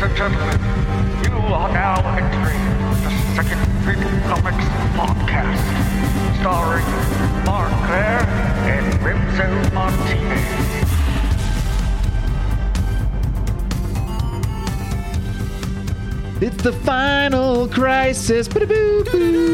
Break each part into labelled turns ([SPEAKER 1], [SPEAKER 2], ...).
[SPEAKER 1] Ladies and gentlemen, you are now entering the Second Freedom Comics podcast, starring Mark Claire and Remzo Martinez.
[SPEAKER 2] It's the final crisis. Ba-da-boo-boo.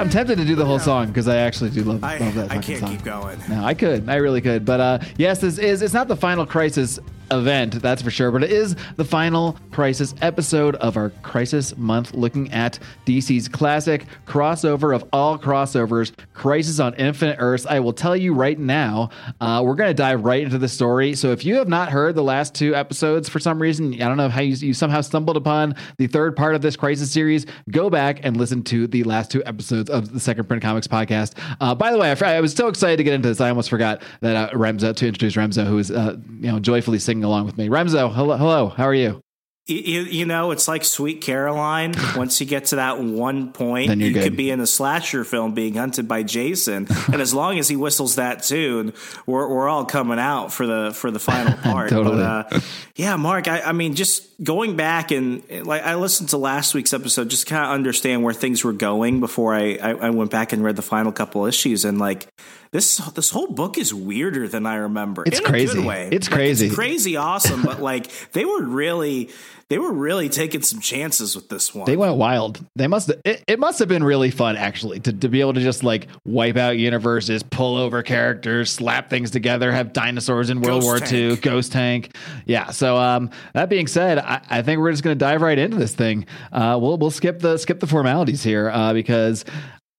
[SPEAKER 2] I'm tempted to do the whole song because I actually do love,
[SPEAKER 3] I-
[SPEAKER 2] love that
[SPEAKER 3] I can't
[SPEAKER 2] song.
[SPEAKER 3] keep going.
[SPEAKER 2] No, I could. I really could. But uh, yes, this is. It's not the final crisis event, that's for sure. But it is the final crisis episode of our crisis month, looking at DC's classic crossover of all crossovers, Crisis on Infinite Earths. I will tell you right now, uh, we're going to dive right into the story. So if you have not heard the last two episodes for some reason, I don't know how you, you somehow stumbled upon the third part of this crisis series, go back and listen to the last two episodes of the Second Print Comics podcast. Uh, by the way, I, I was so excited to get into this, I almost forgot that uh, Remzo to introduce Remzo, who is uh, you know joyfully singing along with me. Remzo, hello, hello, how are you?
[SPEAKER 3] You, you, know, it's like Sweet Caroline. Once you get to that one point, you
[SPEAKER 2] good.
[SPEAKER 3] could be in a slasher film being hunted by Jason, and as long as he whistles that tune, we're we're all coming out for the for the final part.
[SPEAKER 2] Totally.
[SPEAKER 3] But, uh, yeah, Mark. I, I mean, just going back and like I listened to last week's episode, just kind of understand where things were going before I, I I went back and read the final couple issues, and like this this whole book is weirder than I remember.
[SPEAKER 2] It's
[SPEAKER 3] in a
[SPEAKER 2] crazy.
[SPEAKER 3] good way.
[SPEAKER 2] It's
[SPEAKER 3] Like,
[SPEAKER 2] crazy.
[SPEAKER 3] crazy awesome. but like they were really they were really taking some chances with this one.
[SPEAKER 2] They went wild. They must. It, it must have been really fun, actually, to, to be able to just like wipe out universes, pull over characters, slap things together, have dinosaurs in World
[SPEAKER 3] Ghost
[SPEAKER 2] War II. Ghost Tank. Yeah. So um, that being said, I, I think we're just going to dive right into this thing. Uh, we'll we'll skip the skip the formalities here uh, because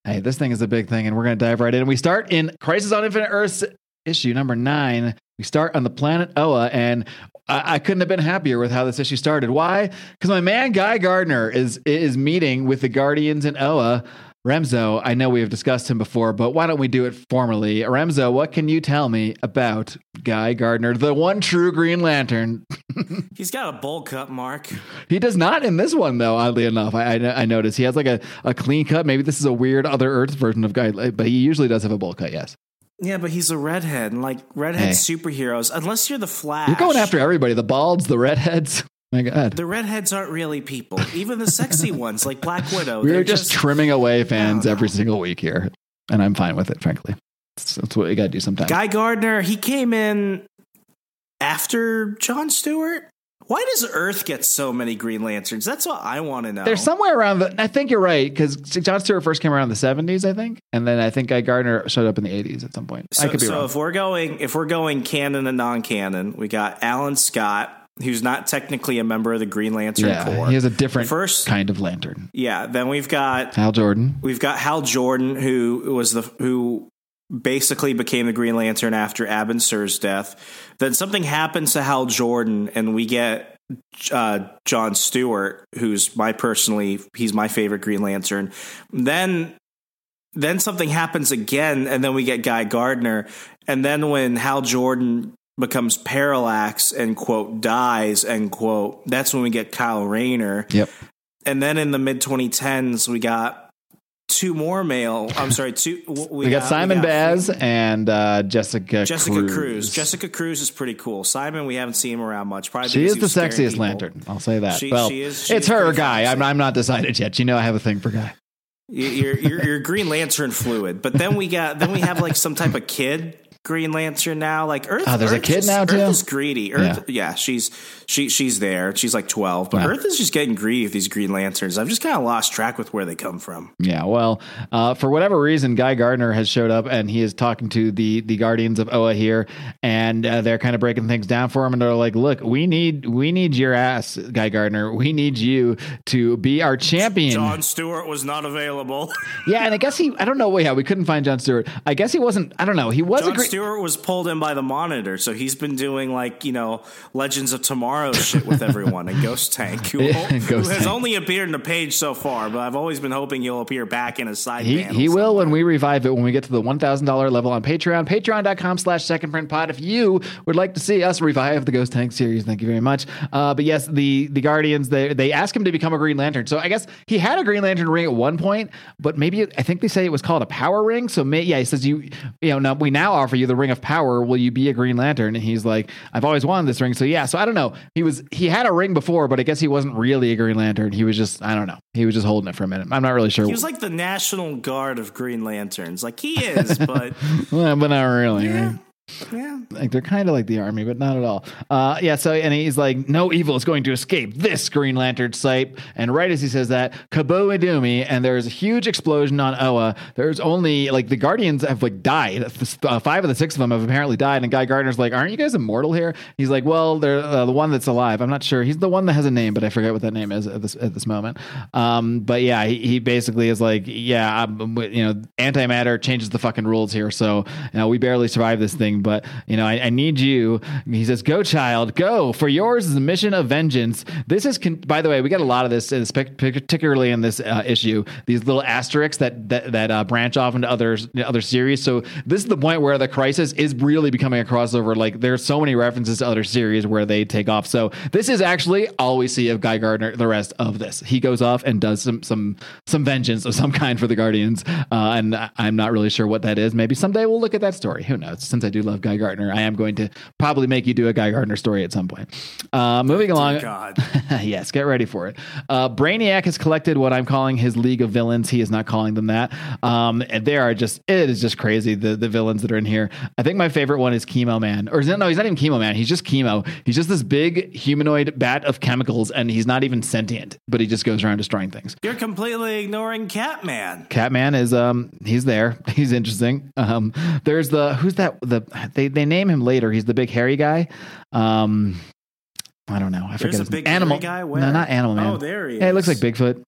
[SPEAKER 2] hey, this thing is a big thing, and we're going to dive right in. We start in Crisis on Infinite Earths issue number nine. We start on the planet Oa, and I, I couldn't have been happier with how this issue started. Why? Because my man Guy Gardner is is meeting with the Guardians in Oa. Remzo, I know we have discussed him before, but why don't we do it formally? Remzo, what can you tell me about Guy Gardner, the one true Green Lantern?
[SPEAKER 3] He's got a bowl cut, Mark.
[SPEAKER 2] He does not in this one, though. Oddly enough, I, I, I noticed he has like a, a clean cut. Maybe this is a weird other Earth version of Guy, but he usually does have a bowl cut. Yes,
[SPEAKER 3] Yeah, but he's a redhead, and like redhead
[SPEAKER 2] Hey.
[SPEAKER 3] superheroes, unless you're the Flash,
[SPEAKER 2] you're going after everybody. The balds, the redheads. My God,
[SPEAKER 3] the redheads aren't really people. Even the sexy ones, like Black Widow,
[SPEAKER 2] we're
[SPEAKER 3] they're
[SPEAKER 2] just, trimming away fans every single week here, and I'm fine with it. Frankly, that's, that's what you got to do sometimes.
[SPEAKER 3] Guy Gardner. He came in after John Stewart. Why does Earth get so many Green Lanterns? That's what I want to know.
[SPEAKER 2] There's somewhere around the. I think you're right because John Stewart first came around in the 70s, I think, and then I think Guy Gardner showed up in the 80s at some point.
[SPEAKER 3] So,
[SPEAKER 2] I could be
[SPEAKER 3] so
[SPEAKER 2] wrong.
[SPEAKER 3] if we're going if we're going canon and non-canon, we got Alan Scott, who's not technically a member of the Green Lantern
[SPEAKER 2] yeah,
[SPEAKER 3] Corps.
[SPEAKER 2] he has a different
[SPEAKER 3] First-
[SPEAKER 2] kind of lantern.
[SPEAKER 3] yeah, then we've got
[SPEAKER 2] Hal Jordan.
[SPEAKER 3] we've got Hal Jordan, who was the who basically became the Green Lantern after Abin Sur's death. Then something happens to Hal Jordan, and we get uh, John Stewart, who's my personally he's my favorite Green Lantern. Then then something happens again, and then we get Guy Gardner, and then when Hal Jordan becomes parallax and quote dies and quote that's when we get Kyle Rayner
[SPEAKER 2] Yep.
[SPEAKER 3] and then in the mid 2010s we got two more male i'm sorry two
[SPEAKER 2] We, got Simon Baz and uh, Jessica
[SPEAKER 3] Jessica Cruz.
[SPEAKER 2] Cruz.
[SPEAKER 3] Jessica Cruz is pretty cool. Simon, we haven't seen him around much. Probably
[SPEAKER 2] She is the sexiest
[SPEAKER 3] people.
[SPEAKER 2] lantern. I'll say that.
[SPEAKER 3] She-
[SPEAKER 2] well,
[SPEAKER 3] she is- she
[SPEAKER 2] it's her guy. I'm. I'm not decided yet. You know, I have a thing for guy.
[SPEAKER 3] You're, you're, you're Green Lantern fluid, but then we got then we have like some type of kid Green Lantern now. Like Earth,
[SPEAKER 2] Oh, there's a kid
[SPEAKER 3] is-
[SPEAKER 2] now, too?
[SPEAKER 3] Earth is greedy. Earth, yeah. she's she she's there. She's like twelve, but
[SPEAKER 2] Wow.
[SPEAKER 3] Earth is just getting greedy with these Green Lanterns. I've just kind of lost track with where they come from.
[SPEAKER 2] Yeah, well, uh, for whatever reason, Guy Gardner has showed up and he is talking to the the Guardians of Oa here, and uh, they're kind of breaking things down for him. And they're like, "Look, we need we need your ass, Guy Gardner. We need you to be our champion."
[SPEAKER 3] John Stewart was not available.
[SPEAKER 2] Yeah, and I guess he I don't know. Yeah, we couldn't find John Stewart. I guess he wasn't. I don't know. He was a great.
[SPEAKER 3] Stewart was pulled in by the monitor, so he's been doing like you know Legends of Tomorrow shit with everyone and Ghost Tank, who,
[SPEAKER 2] Yeah,
[SPEAKER 3] who
[SPEAKER 2] Ghost
[SPEAKER 3] has
[SPEAKER 2] Tank.
[SPEAKER 3] only appeared in a page so far. But I've always been hoping he'll appear back in a side.
[SPEAKER 2] He,
[SPEAKER 3] panel
[SPEAKER 2] he will
[SPEAKER 3] somewhere.
[SPEAKER 2] when we revive it when we get to the $1,000 level on Patreon. Patreon.com slash second print pod. If you would like to see us revive the Ghost Tank series, thank you very much. Uh, but yes, the, the Guardians, they, they ask him to become a Green Lantern. So I guess he had a Green Lantern ring at one point, but maybe I think they say it was called a power ring. So may, yeah, he says, you, you know, now we now offer you the ring of power. Will you be a Green Lantern? And he's like, I've always wanted this ring. So yeah, so I don't know. He was, he had a ring before, but I guess he wasn't really a Green Lantern. He was just, I don't know. He was just holding it for a minute. I'm not really sure.
[SPEAKER 3] He was like the National Guard of Green Lanterns. Like he is, but
[SPEAKER 2] Well, but not really. right?
[SPEAKER 3] Yeah.
[SPEAKER 2] Like they're kind of like the army, but not at all. Uh, yeah. So and he's like, no evil is going to escape this Green Lantern site. And right as he says that, kaboom and there's a huge explosion on Oa. There's only like the Guardians have like died. Uh, five of the six of them have apparently died. And Guy Gardner's like, aren't you guys immortal here? He's like, well, they're uh, the one that's alive. I'm not sure. He's the one that has a name, but I forget what that name is at this at this moment. Um, but yeah, he, he basically is like, yeah, I'm, you know, antimatter changes the fucking rules here. So you know, we barely survived this thing, but you know, I, I need you. He says, "Go, child, go! For yours is the mission of vengeance." This is, con- by the way, we got a lot of this, uh, particularly in this uh, issue. These little asterisks that that, that uh, branch off into other other series. So this is the point where the crisis is really becoming a crossover. Like there's so many references to other series where they take off. So this is actually all we see of Guy Gardner. The rest of this, he goes off and does some some some vengeance of some kind for the Guardians, uh, and I'm not really sure what that is. Maybe someday we'll look at that story. Who knows? Since I do love Guy Gardner, I am going to probably make you do a Guy Gardner story at some point. Uh, moving along.
[SPEAKER 3] God.
[SPEAKER 2] yes, get ready for it. Uh, Brainiac has collected what I'm calling his League of Villains. He is not calling them that. Um, and they are just, it is just crazy, the, the villains that are in here. I think my favorite one is Chemo Man. Or is it, no, he's not even Chemo Man. He's just chemo. He's just this big humanoid bat of chemicals, and he's not even sentient, but he just goes around destroying things.
[SPEAKER 3] You're completely ignoring Catman.
[SPEAKER 2] Catman is um he's there. He's interesting. Um there's the who's that the they they name him later. He's the big hairy guy. Um I don't know. I forget
[SPEAKER 3] There's a
[SPEAKER 2] his
[SPEAKER 3] big.
[SPEAKER 2] Animal
[SPEAKER 3] guy?
[SPEAKER 2] No, not Animal Man.
[SPEAKER 3] Oh, there he
[SPEAKER 2] Yeah, it looks like. Bigfoot.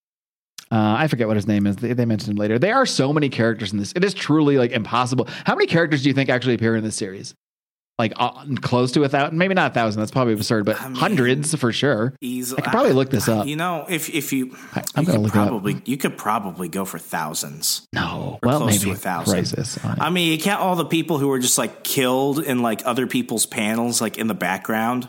[SPEAKER 2] Uh, I forget what his name is. They, they mentioned him later. There are so many characters in this. It is truly like impossible. How many characters do you think actually appear in this series? Like uh, close to a thousand? Maybe not a thousand. That's probably absurd, but
[SPEAKER 3] I mean,
[SPEAKER 2] hundreds for sure.
[SPEAKER 3] Easily,
[SPEAKER 2] I could probably look this up.
[SPEAKER 3] You know, if if you,
[SPEAKER 2] I'm
[SPEAKER 3] you
[SPEAKER 2] gonna look it up.
[SPEAKER 3] probably you could probably go for thousands.
[SPEAKER 2] No,
[SPEAKER 3] Or
[SPEAKER 2] well,
[SPEAKER 3] close
[SPEAKER 2] maybe
[SPEAKER 3] to a thousand.
[SPEAKER 2] crisis.
[SPEAKER 3] I mean, you count all the people who were just like killed in like other people's panels, like in the background.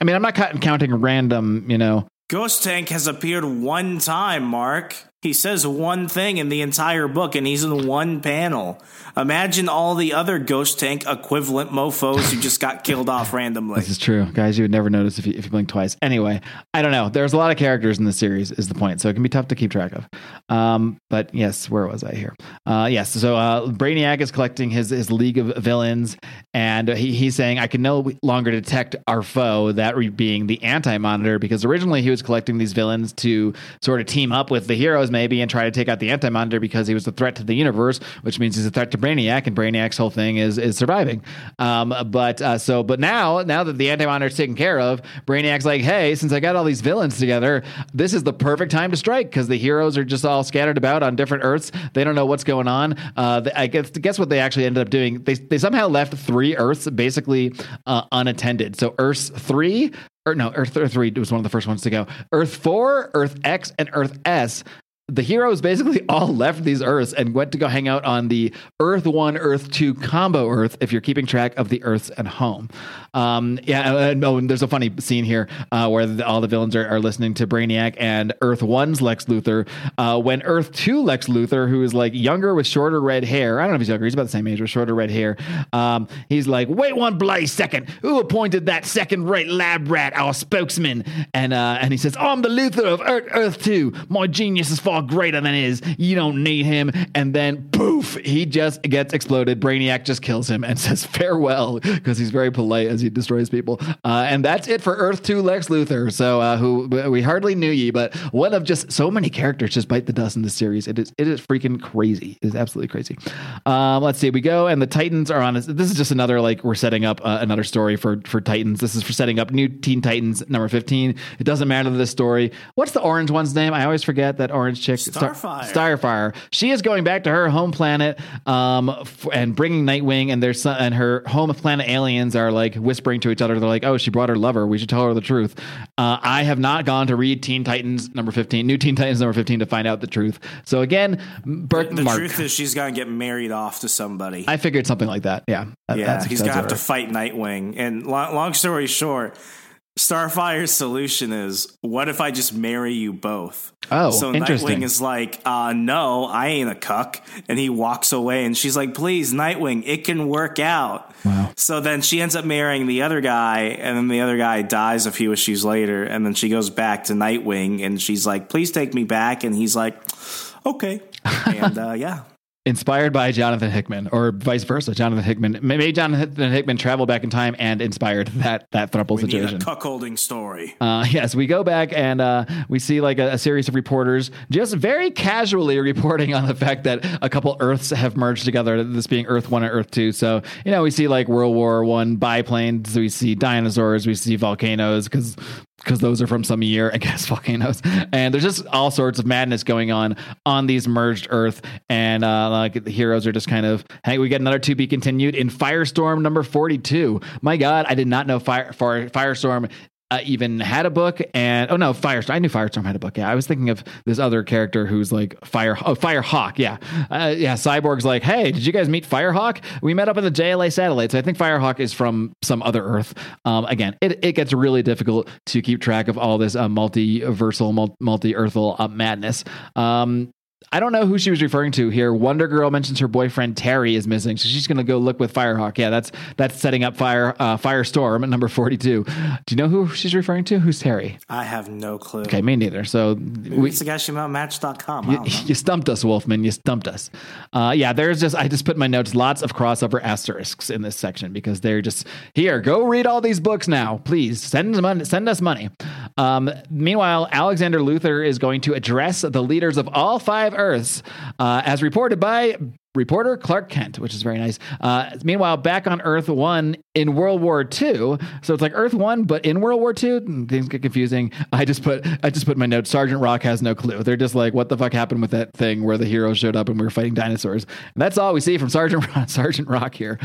[SPEAKER 2] I mean, I'm not counting random. You know,
[SPEAKER 3] Ghost Tank has appeared one time, Mark. He says one thing in the entire book, and he's in one panel. Imagine all the other Ghost Tank equivalent mofos who just got killed off randomly.
[SPEAKER 2] This is true, guys. You would never notice if you, if you blink twice. Anyway, I don't know. There's a lot of characters in the series, is the point. So it can be tough to keep track of. Um, but yes, where was I here? Uh, yes. So uh, Brainiac is collecting his his league of villains, and he, he's saying, "I can no longer detect our foe." That being the Anti Monitor, because originally he was collecting these villains to sort of team up with the heroes, maybe, and try to take out the Anti Monitor because he was a threat to the universe, which means he's a threat to Brainiac, and Brainiac's whole thing is is surviving. Um, but uh, so, but now, now that the Anti Monitor is taken care of, Brainiac's like, hey, since I got all these villains together, this is the perfect time to strike because the heroes are just all scattered about on different Earths. They don't know what's going on. Uh, I guess guess what they actually ended up doing. They they somehow left three Earths basically uh, unattended. So Earth three. Or no, Earth, Earth 3 was one of the first ones to go. Earth 4, Earth X, and Earth S the heroes basically all left these Earths and went to go hang out on the Earth One, Earth Two combo Earth. If you're keeping track of the Earths at home, um, yeah. And, oh, and there's a funny scene here uh, where the, all the villains are, are listening to Brainiac and Earth One's Lex Luthor. Uh, when Earth Two Lex Luthor, who is like younger with shorter red hair, I don't know if he's younger, he's about the same age with shorter red hair. Um, he's like, wait one bloody second, who appointed that second rate lab rat our spokesman? And uh, and he says, I'm the Luthor of Earth, Earth Two. My genius is far greater than his. You don't need him. And then poof, he just gets exploded. Brainiac just kills him and says farewell because he's very polite as he destroys people. Uh, and that's it for Earth 2 Lex Luthor. So, uh, who we hardly knew ye, but one of just so many characters just bite the dust in this series. It is, it is freaking crazy. It is absolutely crazy. Um, let's see. We go, and the Titans are on. This is just another, like, we're setting up uh, another story for, for Titans. This is for setting up new Teen Titans number 15. It doesn't matter this story. What's the orange one's name? I always forget that orange chick.
[SPEAKER 3] Starfire.
[SPEAKER 2] Star, Starfire. She is going back to her home planet um, f- and bringing Nightwing, and there's some, and her home planet aliens are like whispering to each other. They're like, "Oh, she brought her lover. We should tell her the truth." Uh, I have not gone to read Teen Titans number 15, New Teen Titans number 15 to find out the truth. So again, Burke
[SPEAKER 3] The
[SPEAKER 2] Mark.
[SPEAKER 3] truth is, she's gonna get married off to somebody.
[SPEAKER 2] I figured something like that. Yeah. That-
[SPEAKER 3] yeah,
[SPEAKER 2] that's-
[SPEAKER 3] he's gonna have to fight Nightwing. And long, long story short, Starfire's solution is, what if I just marry you both?
[SPEAKER 2] Oh,
[SPEAKER 3] so
[SPEAKER 2] interesting.
[SPEAKER 3] Nightwing is like, uh, no, I ain't a cuck, and he walks away, and she's like, please, Nightwing, it can work out.
[SPEAKER 2] Wow.
[SPEAKER 3] So then she ends up marrying the other guy, and then the other guy dies a few issues later, and then she goes back to Nightwing, and she's like, please take me back, and he's like, okay, and uh, yeah.
[SPEAKER 2] Inspired by Jonathan Hickman, or vice versa. Jonathan Hickman made Jonathan Hickman travel back in time and inspired that that throuple
[SPEAKER 3] We need a
[SPEAKER 2] situation.
[SPEAKER 3] cuckolding story.
[SPEAKER 2] Uh, yes, we go back and uh, we see like a, a series of reporters just very casually reporting on the fact that a couple Earths have merged together. This being Earth One and Earth Two. So you know we see like World War One biplanes. We see dinosaurs. We see volcanoes because because those are from some year, I guess, volcanoes. And there's just all sorts of madness going on on these merged Earth. And uh, like the heroes are just kind of, hey, we get another to be continued in Firestorm number 42. My God, I did not know Fire, Fire Firestorm. Uh, even had a book and oh no Firestorm I knew Firestorm had a book. Yeah I was thinking of this other character who's like Fire oh Firehawk. Yeah uh, yeah Cyborg's like hey did you guys meet Firehawk? We met up in the JLA satellite. So I think Firehawk is from some other Earth. Um, again it, it gets really difficult to keep track of all this uh, multiversal multi earthal uh, madness. Um, I don't know who she was referring to here. Wonder Girl mentions her boyfriend Terry is missing, so she's going to go look with Firehawk. Yeah, that's that's setting up Fire uh, Firestorm at number forty-two. Do you know who she's referring to? Who's Terry?
[SPEAKER 3] I have no clue.
[SPEAKER 2] Okay, me neither. So we,
[SPEAKER 3] it's the guy she met Match.com.
[SPEAKER 2] You, you stumped us, Wolfman. You stumped us. Uh, yeah, there's just I just put in my notes lots of crossover asterisks in this section because they're just here. Go read all these books now, please. Send us money. Send us money. Um, meanwhile, Alexander Luther is going to address the leaders of all five Earths, uh, as reported by reporter Clark Kent, which is very nice. Uh, meanwhile, back on Earth One in World War II, so it's like Earth One, but in World War II, things get confusing. I just put I just put my notes. Sergeant Rock has no clue. They're just like, what the fuck happened with that thing where the heroes showed up and we were fighting dinosaurs? And that's all we see from Sergeant Sergeant Rock here.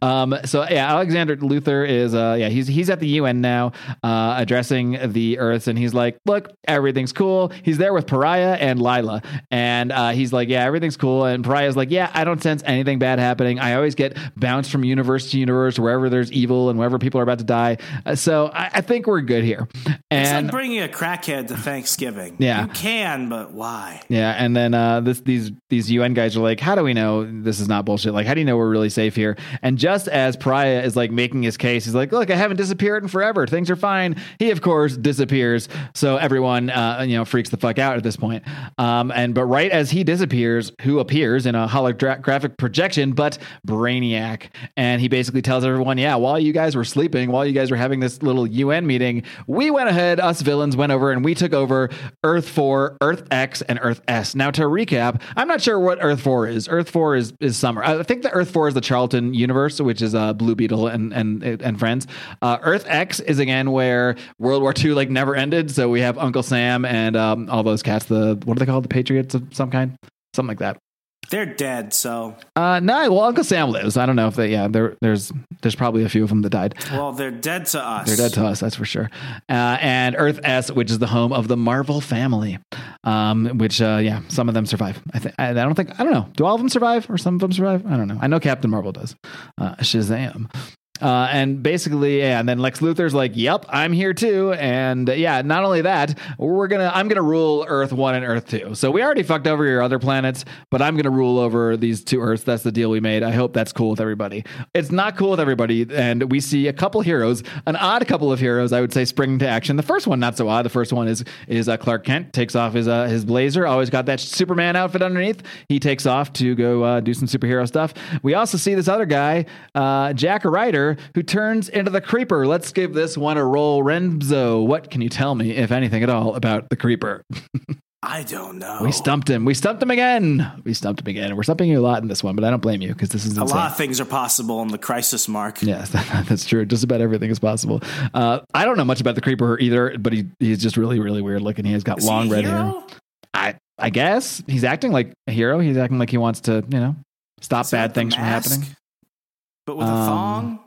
[SPEAKER 2] Um, so yeah, Alexander Luther is uh, yeah he's he's at the UN now, uh, addressing the Earths, and he's like, look, everything's cool. He's there with Pariah and Lila, and uh, he's like, yeah, everything's cool. And Pariah's like, yeah, I don't sense anything bad happening. I always get bounced from universe to universe wherever there's evil and wherever people are about to die. Uh, so I, I think we're good here.
[SPEAKER 3] It's like bringing a crackhead to Thanksgiving.
[SPEAKER 2] Yeah.
[SPEAKER 3] You can, but why?
[SPEAKER 2] yeah, and then uh, this these these UN guys are like, how do we know this is not bullshit? Like, how do you know we're really safe here? And just as Pariah is like making his case, he's like, look, I haven't disappeared in forever. Things are fine. He of course disappears. So everyone uh, you know freaks the fuck out at this point. Um, and but right as he disappears, who appears in a holographic projection? But Brainiac, and he basically tells everyone, yeah, while you guys were sleeping, while you guys were having this little UN meeting, we went ahead, us villains went over and we took over Earth 4, Earth X, and Earth S. Now, to recap, I'm not sure what Earth 4 is. Earth 4 is, is summer. I think the Earth 4 is the Charlton universe, which is uh, Blue Beetle and, and, and friends. Uh, Earth X is again where World War II like never ended. So we have Uncle Sam and um, all those cats, the, what are they called? The Patriots of some kind? Something like that.
[SPEAKER 3] They're dead, so
[SPEAKER 2] Uh, no, well, Uncle Sam lives. I don't know if they, yeah, there, there's, there's probably a few of them that died.
[SPEAKER 3] well, they're dead to us.
[SPEAKER 2] They're dead to us, that's for sure. Uh, and Earth S, which is the home of the Marvel family, um, which, uh, yeah, some of them survive. I think. I, I don't think. I don't know. Do all of them survive, or some of them survive? I don't know. I know Captain Marvel does. Uh, Shazam. Uh, and basically, yeah, and then Lex Luthor's like, "Yep, I'm here too." And uh, yeah, not only that, we're gonna I'm gonna rule Earth One and Earth Two. So we already fucked over your other planets, but I'm gonna rule over these two Earths. That's the deal we made. I hope that's cool with everybody. It's not cool with everybody, and we see a couple heroes, an odd couple of heroes, I would say, spring to action. The first one not so odd. The first one is is uh, Clark Kent takes off his uh, his blazer, always got that Superman outfit underneath. He takes off to go uh, do some superhero stuff. We also see this other guy, uh, Jack Ryder, who turns into the Creeper. Let's give this one a roll. Remzo, what can you tell me, if anything at all, about the Creeper?
[SPEAKER 3] I don't know.
[SPEAKER 2] We stumped him. We stumped him again. We stumped him again. We're stumping you a lot in this one, but I don't blame you because this is
[SPEAKER 3] a lot of things are possible in the crisis mark.
[SPEAKER 2] Yes, that's true. Just about everything is possible. Uh, I don't know much about the creeper either, but he he's just really really weird looking. He has got
[SPEAKER 3] Is
[SPEAKER 2] long red
[SPEAKER 3] hero?
[SPEAKER 2] hair. I I guess he's acting like a hero. He's acting like he wants to you know stop
[SPEAKER 3] Is
[SPEAKER 2] bad things from happening.
[SPEAKER 3] But with a
[SPEAKER 2] Um,
[SPEAKER 3] thong?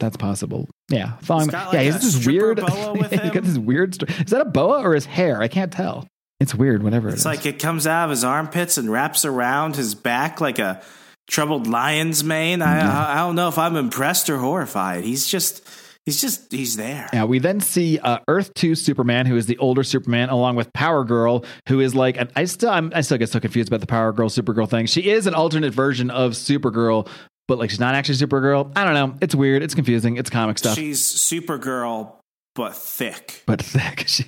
[SPEAKER 2] That's possible. Yeah,
[SPEAKER 3] got, like,
[SPEAKER 2] yeah,
[SPEAKER 3] a
[SPEAKER 2] he's this weird. he got this weird. st- Is that a boa or his hair? I can't tell. It's weird. Whatever.
[SPEAKER 3] It's
[SPEAKER 2] it
[SPEAKER 3] like it comes out of his armpits and wraps around his back like a troubled lion's mane. I, I I don't know if I'm impressed or horrified. He's just he's just he's there.
[SPEAKER 2] Yeah, we then see uh, Earth Two Superman, who is the older Superman, along with Power Girl, who is like an, I still I'm, I still get so confused about the Power Girl Supergirl thing. She is an alternate version of Supergirl, but like she's not actually Supergirl. I don't know. It's weird. It's confusing. It's comic stuff,
[SPEAKER 3] She's Supergirl but thick.
[SPEAKER 2] but thick. She,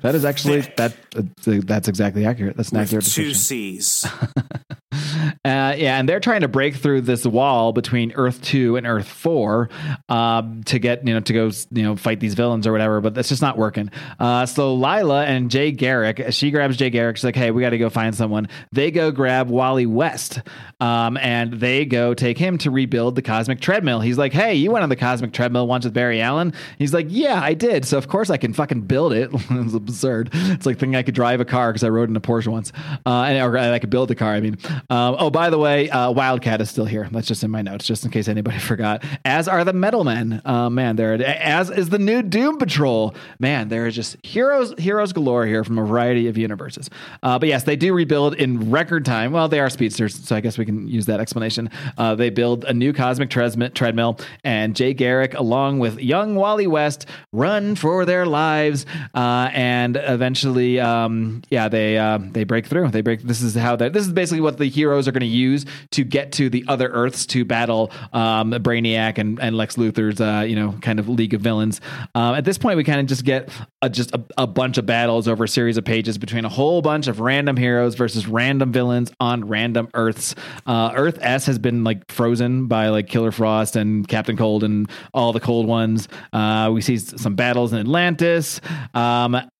[SPEAKER 2] that is actually that uh, that's exactly accurate. That's an
[SPEAKER 3] With
[SPEAKER 2] accurate
[SPEAKER 3] two. C's.
[SPEAKER 2] Uh, yeah, and they're trying to break through this wall between Earth Two and Earth Four um, to get you know to go you know fight these villains or whatever. But that's just not working. Uh, so Lila and Jay Garrick, she grabs Jay Garrick. She's like, "Hey, we got to go find someone." They go grab Wally West, um, and they go take him to rebuild the cosmic treadmill. He's like, "Hey, you went on the cosmic treadmill once with Barry Allen." He's like, "Yeah, I did. So of course I can fucking build it." it's absurd. It's like thinking I could drive a car because I rode in a Porsche once, uh, and or I could build a car. I mean, um, oh by the way, uh, Wildcat is still here. That's just in my notes, just in case anybody forgot. As are the Metal Men. Uh, man, there. As is the new Doom Patrol. Man, there is just heroes, heroes galore here from a variety of universes. Uh, but yes, they do rebuild in record time. Well, they are speedsters, so I guess we can use that explanation. Uh, they build a new cosmic treadmill, and Jay Garrick, along with young Wally West, run for their lives, uh, and eventually, um, yeah, they uh, they break through. They break. This is how they. This is basically what the heroes are going to use to get to the other Earths to battle um, Brainiac and, and Lex Luthor's, uh, you know, kind of League of Villains. Um, at this point, we kind of just get a, just a, a bunch of battles over a series of pages between a whole bunch of random heroes versus random villains on random Earths. Uh, Earth S has been like frozen by like Killer Frost and Captain Cold and all the cold ones. Uh, we see some battles in Atlantis. Um,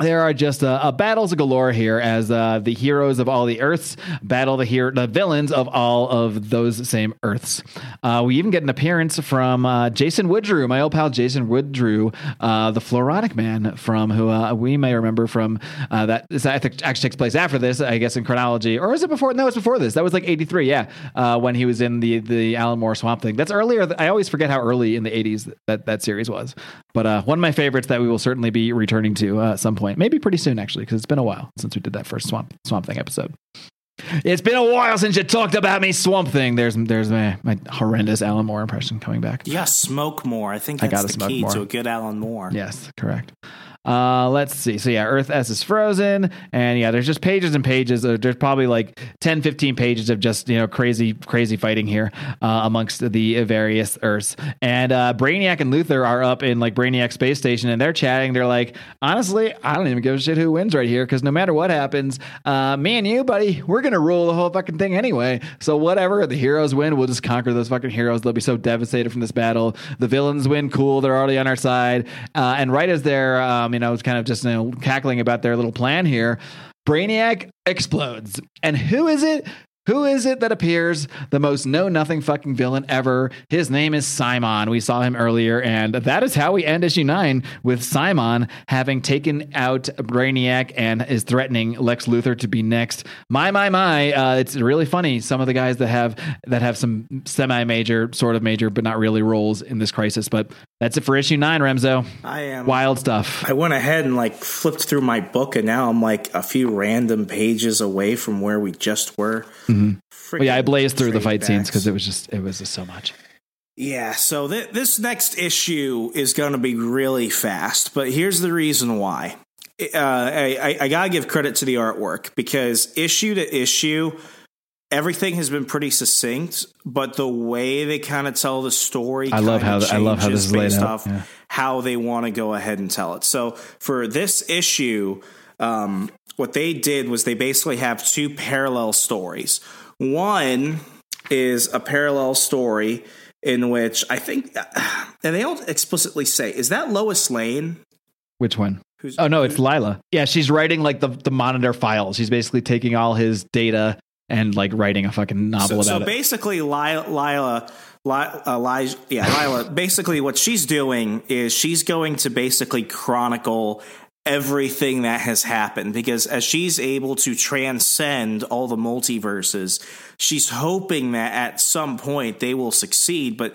[SPEAKER 2] there are just uh, uh, battles galore here as uh, the heroes of all the Earths battle the hero, the villains of all of those same Earths. Uh, we even get an appearance from uh, Jason Woodrue, my old pal Jason Woodrue, uh, the Floronic Man, from who we may remember from that. This I think actually takes place after this, I guess, in chronology, or is it before? No, it's before this. That was like '83, yeah, when he was in the the Alan Moore Swamp Thing. That's earlier. I always forget how early in the '80s that that series was. But one of my favorites that we will certainly be returning to some point, maybe pretty soon actually, because it's been a while since we did that first Swamp Swamp Thing episode. It's been a while since you talked about me, Swamp Thing. There's there's my, my horrendous Alan Moore impression coming back.
[SPEAKER 3] Gotta smoke more. I think
[SPEAKER 2] I gotta
[SPEAKER 3] the
[SPEAKER 2] smoke
[SPEAKER 3] key
[SPEAKER 2] more.
[SPEAKER 3] to a good Alan Moore.
[SPEAKER 2] Yes, correct. Uh, let's see. So yeah, Earth S is frozen, and yeah, there's just pages and pages. Uh, there's probably like 10, 15 pages of just you know crazy, crazy fighting here uh, amongst the various Earths. And uh, Brainiac and Luther are up in like Brainiac space station, and they're chatting. They're like, honestly, I don't even give a shit who wins right here because no matter what happens, uh, me and you, buddy, we're gonna rule the whole fucking thing anyway. So whatever the heroes win, we'll just conquer those fucking heroes. They'll be so devastated from this battle. The villains win, cool. They're already on our side. Uh, and right as they're, um, you know, kind of just you know cackling about their little plan here, Brainiac explodes. And who is it? Who is it that appears? The most know nothing fucking villain ever. His name is Simon. We saw him earlier, and that is how we end issue nine with Simon having taken out Brainiac and is threatening Lex Luthor to be next. My my my! Uh, it's really funny. Some of the guys that have that have some semi major, sort of major, but not really roles in this crisis. But that's it for issue nine, Remzo.
[SPEAKER 3] I am.
[SPEAKER 2] Wild stuff.
[SPEAKER 3] I went ahead and like flipped through my book, and now I'm like a few random pages away from where we just were.
[SPEAKER 2] Well, yeah, I blazed through the
[SPEAKER 3] trade
[SPEAKER 2] fight scenes because it was just it was just so much.
[SPEAKER 3] Yeah, so th- this next issue is going to be really fast, but here's the reason why. Uh, I, I, I gotta give credit to the artwork because issue to issue, everything has been pretty succinct, but the way they kind of tell the story,
[SPEAKER 2] I love
[SPEAKER 3] kinda
[SPEAKER 2] how- I love how this is laid
[SPEAKER 3] based
[SPEAKER 2] out,
[SPEAKER 3] off
[SPEAKER 2] yeah.
[SPEAKER 3] how they want to go ahead and tell it. So for this issue, um, what they did was they basically have two parallel stories. One is a parallel story in which I think, and they don't explicitly say, is that Lois Lane?
[SPEAKER 2] Which one?
[SPEAKER 3] Who's-
[SPEAKER 2] oh no, it's Lila. Yeah, she's writing like the the monitor files. She's basically taking all his data and like writing a fucking novel
[SPEAKER 3] So, so
[SPEAKER 2] about it.
[SPEAKER 3] basically, Lila, Lila, Lila, uh, Lige- yeah, Lila. basically, what she's doing is she's going to basically chronicle everything that has happened because as she's able to transcend all the multiverses, she's hoping that at some point they will succeed, but.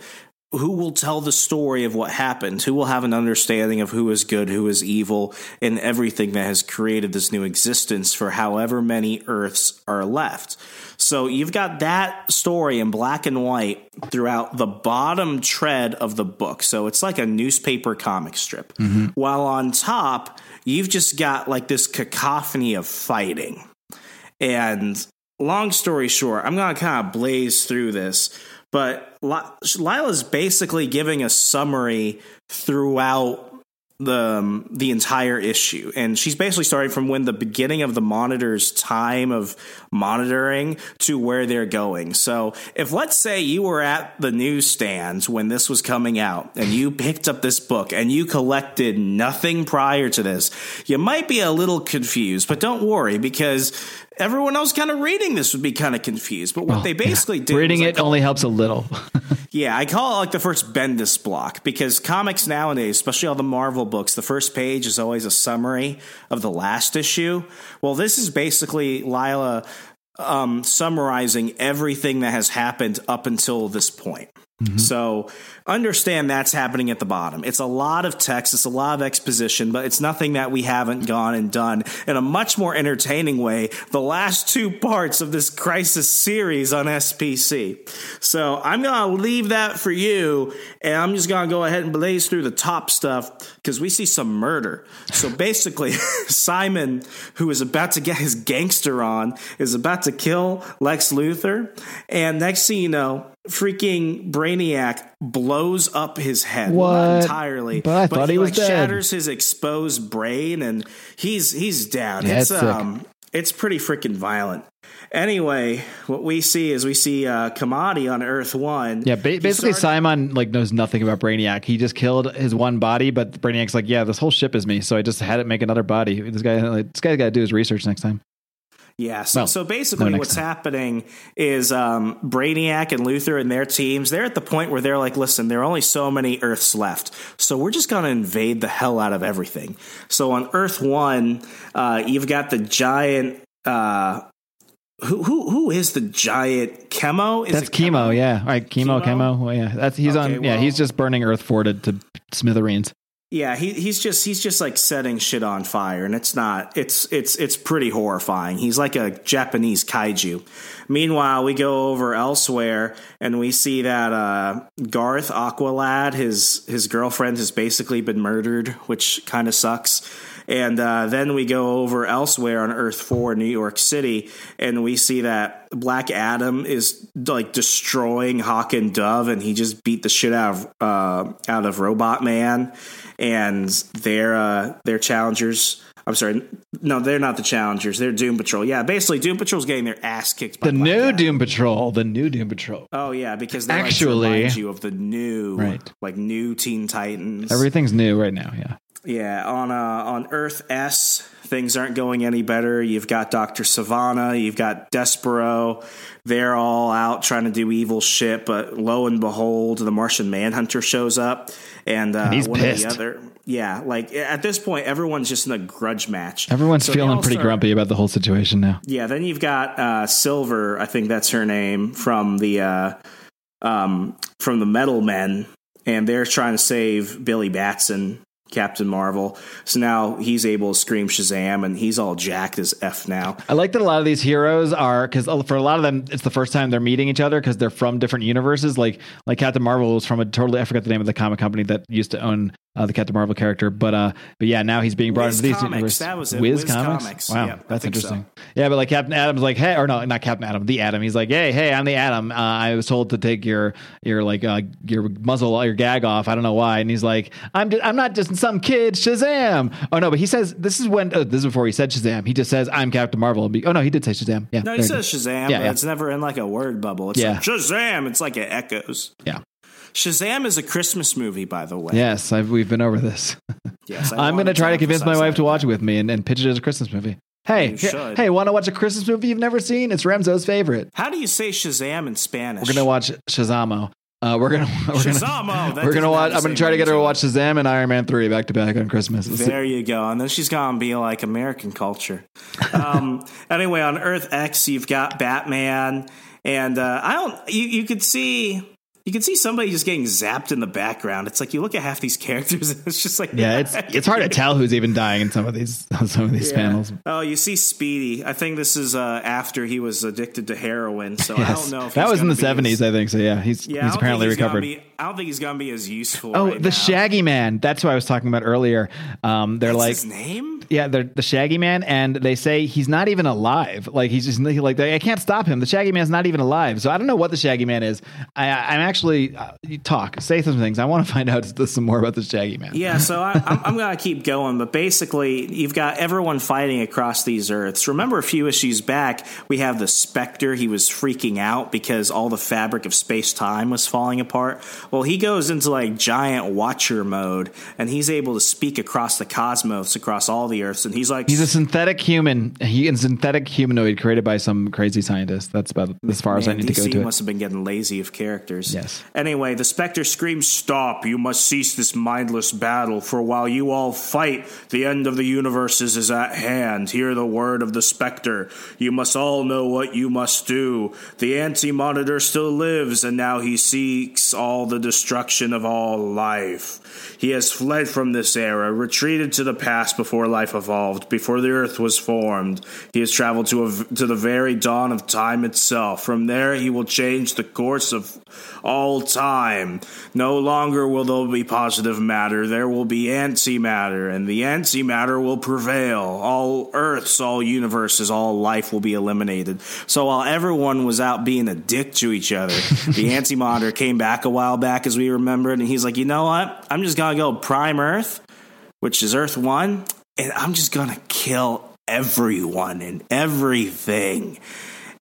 [SPEAKER 3] Who will tell the story of what happened? Who will have an understanding of who is good, who is evil, and everything that has created this new existence for however many Earths are left? So you've got that story in black and white throughout the bottom tread of the book. So it's like a newspaper comic strip. Mm-hmm. While on top, you've just got like this cacophony of fighting. And long story short, I'm going to kind of blaze through this, but Li- Lila's basically giving a summary throughout the um, the entire issue and she's basically starting from when the beginning of the monitor's time of monitoring to where they're going so if let's say you were at the newsstands when this was coming out and you picked up this book and you collected nothing prior to this you might be a little confused but don't worry because everyone else kind of reading this would be kind of confused but what they basically did
[SPEAKER 2] Reading it only helps a little.
[SPEAKER 3] yeah, I call it like the first Bendis block because comics nowadays, especially all the Marvel books, the first page is always a summary of the last issue. Well, this is basically Lila um, summarizing everything that has happened up until this point. Mm-hmm. So understand that's happening at the bottom. It's a lot of text, it's a lot of exposition, but it's nothing that we haven't gone and done in a much more entertaining way. The last two parts of this crisis series on SPC. So I'm going to leave that for you, and I'm just going to go ahead and blaze through the top stuff because we see some murder. So basically, Simon, who is about to get his gangster on, is about to kill Lex Luthor, and next thing you know, freaking Brainiac blows up his head. Entirely,
[SPEAKER 2] But I thought he was
[SPEAKER 3] like
[SPEAKER 2] dead.
[SPEAKER 3] shatters his exposed brain, and he's he's down.
[SPEAKER 2] Yeah,
[SPEAKER 3] it's
[SPEAKER 2] it's sick.
[SPEAKER 3] um, it's pretty freaking violent. Anyway, what we see is we see uh, Kamadi on Earth One.
[SPEAKER 2] Yeah, ba- basically
[SPEAKER 3] started-
[SPEAKER 2] Simon like knows nothing about Brainiac. He just killed his one body, but Brainiac's like, yeah, this whole ship is me, so I just had it make another body. This guy, like, this guy's got to do his research next time.
[SPEAKER 3] Yeah. So,
[SPEAKER 2] Well,
[SPEAKER 3] so basically, what's
[SPEAKER 2] time.
[SPEAKER 3] happening is um, Brainiac and Luther and their teams. They're at the point where they're like, "Listen, there are only so many Earths left, so we're just going to invade the hell out of everything." So on Earth One, uh, you've got the giant. Uh, who who who is the giant chemo? Is
[SPEAKER 2] That's
[SPEAKER 3] it
[SPEAKER 2] chemo, yeah. All right, chemo,
[SPEAKER 3] Chemo?
[SPEAKER 2] chemo. Well, yeah, that's he's
[SPEAKER 3] Okay,
[SPEAKER 2] on. Yeah,
[SPEAKER 3] well-
[SPEAKER 2] he's just burning Earth to, to smithereens.
[SPEAKER 3] Yeah, he, he's just he's just like setting shit on fire, and it's not it's it's it's pretty horrifying. He's like a Japanese kaiju. Meanwhile, we go over elsewhere, and we see that uh, Garth Aqualad, his his girlfriend, has basically been murdered, which kind of sucks. And uh, then we go over elsewhere on Earth 4, New York City, and we see that Black Adam is like destroying Hawk and Dove, and he just beat the shit out of uh, out of Robot Man, and their uh, their challengers. I'm sorry, no, they're not the challengers. They're Doom Patrol. Yeah, basically, Doom Patrol's getting their ass kicked. By
[SPEAKER 2] The
[SPEAKER 3] Black
[SPEAKER 2] new
[SPEAKER 3] Adam.
[SPEAKER 2] Doom Patrol, the new Doom Patrol.
[SPEAKER 3] Oh yeah, because they
[SPEAKER 2] Actually-
[SPEAKER 3] like remind you of the new,
[SPEAKER 2] Right.
[SPEAKER 3] like new Teen Titans.
[SPEAKER 2] Everything's new right now. Yeah,
[SPEAKER 3] Yeah, on uh, on Earth S, things aren't going any better. You've got Doctor Sivana, you've got Despero. They're all out trying to do evil shit, but lo and behold, the Martian Manhunter shows up, and, uh,
[SPEAKER 2] And he's
[SPEAKER 3] one
[SPEAKER 2] pissed.
[SPEAKER 3] of the other. Yeah, like at this point, everyone's just in a grudge match.
[SPEAKER 2] everyone's
[SPEAKER 3] So
[SPEAKER 2] feeling pretty
[SPEAKER 3] start-
[SPEAKER 2] grumpy about the whole situation now.
[SPEAKER 3] Yeah, then you've got uh, Silver, I think that's her name from the uh, um, from the Metal Men, and they're trying to save Billy Batson Captain Marvel. So now he's able to scream Shazam, and he's all jacked as f now.
[SPEAKER 2] I like that a lot of these heroes are because for a lot of them, it's the first time they're meeting each other because they're from different universes. Like like Captain Marvel was from a totally I forgot the name of the comic company that used to own uh, the Captain Marvel character, but uh, but yeah, now he's being brought
[SPEAKER 3] Whiz
[SPEAKER 2] into these
[SPEAKER 3] Comics,
[SPEAKER 2] universes.
[SPEAKER 3] that was it.
[SPEAKER 2] Whiz,
[SPEAKER 3] Whiz
[SPEAKER 2] Comics.
[SPEAKER 3] Comics.
[SPEAKER 2] Wow,
[SPEAKER 3] Yeah,
[SPEAKER 2] that's
[SPEAKER 3] think so.
[SPEAKER 2] interesting. Yeah, but like Captain Atom's like, hey, or no, not Captain Atom, the Atom. He's like, hey, hey, I'm the Atom. Uh, I was told to take your your like uh, your muzzle, your gag off. I don't know why. And he's like, I'm just, I'm not just some kid, Shazam. Oh no, but he says this is when oh, this is before he said Shazam. He just says I'm Captain Marvel. Oh no, he did say Shazam. Yeah,
[SPEAKER 3] No, he says. Shazam,
[SPEAKER 2] Yeah,
[SPEAKER 3] but
[SPEAKER 2] yeah.
[SPEAKER 3] it's never in like a word bubble. It's
[SPEAKER 2] Yeah.
[SPEAKER 3] like Shazam. It's like it echoes.
[SPEAKER 2] Yeah.
[SPEAKER 3] Shazam is a Christmas movie, by the way.
[SPEAKER 2] Yes, I've, we've been over this.
[SPEAKER 3] Yes, I
[SPEAKER 2] I'm going to try to convince my wife to watch it with me and, and pitch it as a Christmas movie. Hey, here- hey, want to watch a Christmas movie you've never seen? It's Remzo's favorite.
[SPEAKER 3] How do you say Shazam in Spanish?
[SPEAKER 2] We're gonna watch Shazamo. Uh, we're gonna we're gonna
[SPEAKER 3] Shazamo!
[SPEAKER 2] We're gonna watch. I'm gonna try to get her to watch Shazam and Iron Man three back to back on Christmas. Let's see-
[SPEAKER 3] There you go. And then she's going to be like American culture. Um, anyway, on Earth X, you've got Batman. And uh, I don't, you, you could see. You can see somebody just getting zapped in the background. It's like you look at half these characters, and it's just like
[SPEAKER 2] Yeah, it's it's hard to tell who's even dying in some of these some of these
[SPEAKER 3] Yeah.
[SPEAKER 2] panels.
[SPEAKER 3] Oh, you see Speedy. I think this is uh, after he was addicted to heroin. So I don't know if
[SPEAKER 2] that was in the '70s, I think. So yeah, he's
[SPEAKER 3] Yeah,
[SPEAKER 2] he's apparently
[SPEAKER 3] he's
[SPEAKER 2] recovered.
[SPEAKER 3] be- I don't think he's to be as useful.
[SPEAKER 2] oh,
[SPEAKER 3] right
[SPEAKER 2] the
[SPEAKER 3] now.
[SPEAKER 2] Shaggy Man. That's who I was talking about earlier. Um, they're
[SPEAKER 3] That's
[SPEAKER 2] like
[SPEAKER 3] his name.
[SPEAKER 2] Yeah, they're the Shaggy Man, and they say he's not even alive. Like he's just like I can't stop him. The Shaggy Man's not even alive. So I don't know what the Shaggy Man is. I, I'm actually uh, you talk, say some things. I want to find out some more about this Shaggy Man.
[SPEAKER 3] Yeah, so I, I'm, I'm going to keep going, but basically, you've got everyone fighting across these Earths. Remember, a few issues back, we have the Spectre. He was freaking out because all the fabric of space time was falling apart. Well, he goes into like giant Watcher mode, and he's able to speak across the cosmos, across all the Earths, and he's like,
[SPEAKER 2] He's a synthetic human. He is a synthetic humanoid created by some crazy scientist. That's about as far as I
[SPEAKER 3] Man,
[SPEAKER 2] need to go
[SPEAKER 3] DC
[SPEAKER 2] to it.
[SPEAKER 3] must have been getting lazy of characters.
[SPEAKER 2] Yes.
[SPEAKER 3] Anyway, the Spectre screams, Stop! You must cease this mindless battle, for while you all fight, the end of the universes is at hand. Hear the word of the Spectre. You must all know what you must do. The Anti Monitor still lives, and now he seeks all the destruction of all life. He has fled from this era, retreated to the past before life evolved, before the earth was formed. He has traveled to, a, to the very dawn of time itself. From there, he will change the course of all time. No longer will there be positive matter, there will be antimatter, and the antimatter will prevail. All earths, all universes, all life will be eliminated. So while everyone was out being a dick to each other, the antimatter came back a while back, as we remembered, and he's like, you know what? I'm just gonna go prime Earth, which is Earth One, and I'm just gonna kill everyone and everything.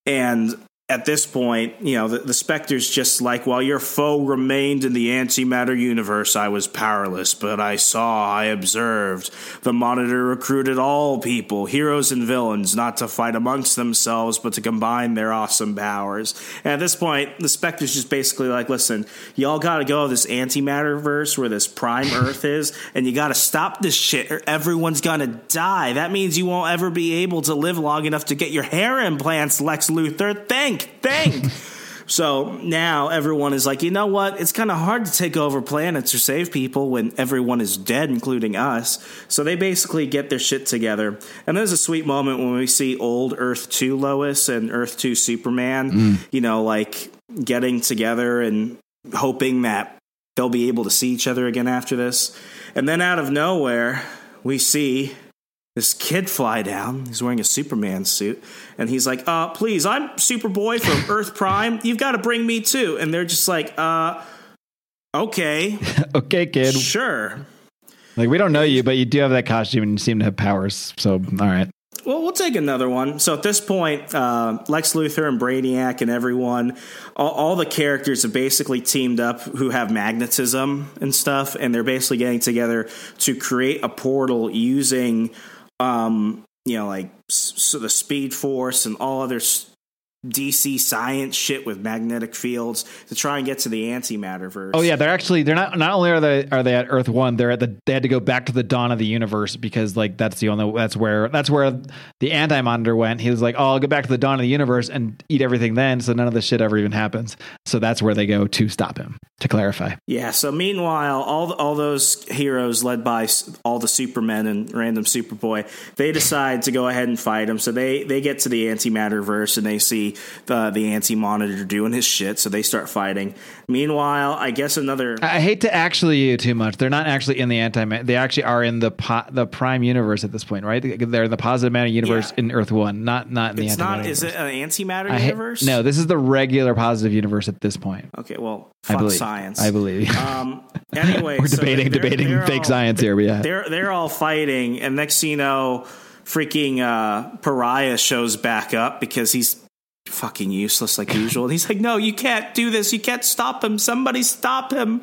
[SPEAKER 3] And at this point, you know, the, the Spectre's just like, while your foe remained in the antimatter universe, I was powerless, but I saw, I observed. The Monitor recruited all people, heroes and villains, not to fight amongst themselves, but to combine their awesome powers. And at this point, the Spectre's just basically like, listen, y'all gotta go to this antimatter verse where this prime Earth is, and you gotta stop this shit, or everyone's gonna die. That means you won't ever be able to live long enough to get your hair implants, Lex Luthor. Think, think. So now everyone is like, you know what? It's kind of hard to take over planets or save people when everyone is dead, including us. So they basically get their shit together. And there's a sweet moment when we see old Earth 2 Lois and Earth 2 Superman, mm. you know, like getting together and hoping that they'll be able to see each other again after this. And then out of nowhere, we see this kid fly down. He's wearing a Superman suit. And he's like, uh, please, I'm Superboy from Earth Prime. You've got to bring me too. And they're just like, uh, okay,
[SPEAKER 2] okay, kid.
[SPEAKER 3] sure.
[SPEAKER 2] Like we don't know you, but you do have that costume and you seem to have powers. So all right.
[SPEAKER 3] Well, we'll take another one. So at this point, uh, Lex Luthor and Brainiac and everyone, all, all the characters have basically teamed up who have magnetism and stuff, and they're basically getting together to create a portal using, um, you know, like so the Speed Force and all other DC science shit with magnetic fields to try and get to the antimatter verse.
[SPEAKER 2] Oh yeah, they're actually they're not not only are they are they at Earth One, they're at the they had to go back to the dawn of the universe because like that's the only that's where that's where the anti monitor went. He was like, Oh, I'll go back to the dawn of the universe and eat everything then, so none of this shit ever even happens. So that's where they go to stop him. To clarify.
[SPEAKER 3] Yeah. So meanwhile, all all those heroes led by all the Supermen and random Superboy, they decide to go ahead and fight him. So they they get to the antimatter verse and they see the the anti monitor doing his shit. So they start fighting. Meanwhile, I guess another.
[SPEAKER 2] I hate to actually you too much. They're not actually in the anti. They actually are in the po- the prime universe at this point, right? They're in the positive matter universe
[SPEAKER 3] Yeah.
[SPEAKER 2] in Earth One, not not in the
[SPEAKER 3] It's
[SPEAKER 2] anti.
[SPEAKER 3] not. Is it an antimatter
[SPEAKER 2] I ha-
[SPEAKER 3] universe?
[SPEAKER 2] no, this is the regular positive universe at this point.
[SPEAKER 3] Okay. Well,
[SPEAKER 2] I
[SPEAKER 3] fuck
[SPEAKER 2] believe.
[SPEAKER 3] science.
[SPEAKER 2] I believe.
[SPEAKER 3] Um. Anyway,
[SPEAKER 2] We're
[SPEAKER 3] so
[SPEAKER 2] debating
[SPEAKER 3] they're-
[SPEAKER 2] debating
[SPEAKER 3] they're
[SPEAKER 2] fake
[SPEAKER 3] all-
[SPEAKER 2] science here. But yeah,
[SPEAKER 3] They're they're all fighting, and next thing you know, freaking uh, Pariah shows back up because he's fucking useless like usual. And he's like, "No, you can't do this. You can't stop him. Somebody stop him!"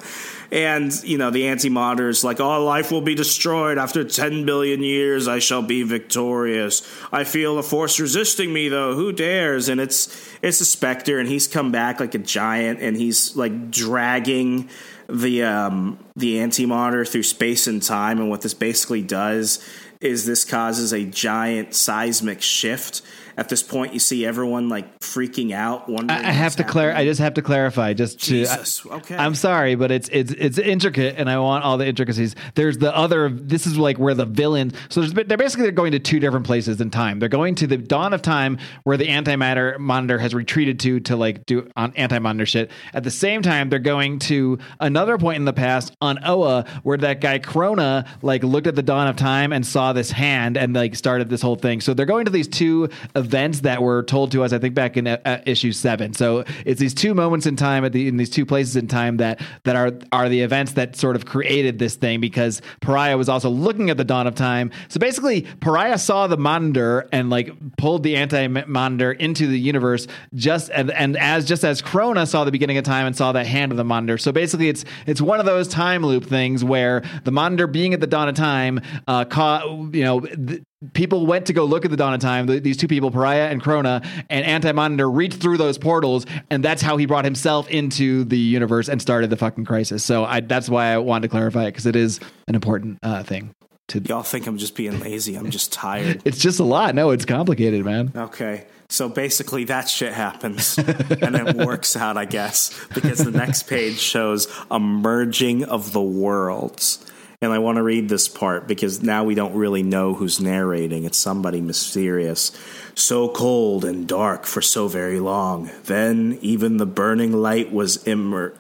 [SPEAKER 3] And you know, the anti-monitor's like, "All life will be destroyed after ten billion years. I shall be victorious. I feel a force resisting me, though. Who dares?" And it's it's a specter, and he's come back like a giant, and he's like dragging the um, the anti-monitor through space and time. And what this basically does is this causes a giant seismic shift. At this point, you see everyone like freaking out. Wondering
[SPEAKER 2] I, I have to clar. I just have to clarify. Just to.
[SPEAKER 3] Jesus,
[SPEAKER 2] I,
[SPEAKER 3] okay.
[SPEAKER 2] I'm sorry, but it's it's it's intricate, and I want all the intricacies. There's the other. This is like where the villain. So there's, they're basically they're going to two different places in time. They're going to the dawn of time where the antimatter monitor has retreated to to like do on anti-monitor shit. At the same time, they're going to another point in the past on Oa where that guy Krona like looked at the dawn of time and saw this hand and like started this whole thing. So they're going to these two events that were told to us, I think, back in uh, uh, issue seven. So it's these two moments in time at the in these two places in time that that are are the events that sort of created this thing because Pariah was also looking at the dawn of time. So basically, Pariah saw the monitor and like pulled the anti monitor into the universe just and, and as just as Krona saw the beginning of time and saw that hand of the monitor. So basically, it's it's one of those time loop things where the monitor being at the dawn of time, uh, caught you know. Th- people went to go look at the dawn of time th- these two people pariah and krona and anti-monitor reached through those portals and that's how he brought himself into the universe and started the fucking crisis so I, that's why i wanted to clarify it because it is an important uh, thing to
[SPEAKER 3] Y'all think I'm just being lazy. I'm just tired.
[SPEAKER 2] it's just a lot no it's complicated man
[SPEAKER 3] Okay. So basically, that shit happens and it works out, I guess, because the next page shows a merging of the worlds. And I want to read this part because now we don't really know who's narrating. It's somebody mysterious. So cold and dark for so very long. Then even the burning light was immer-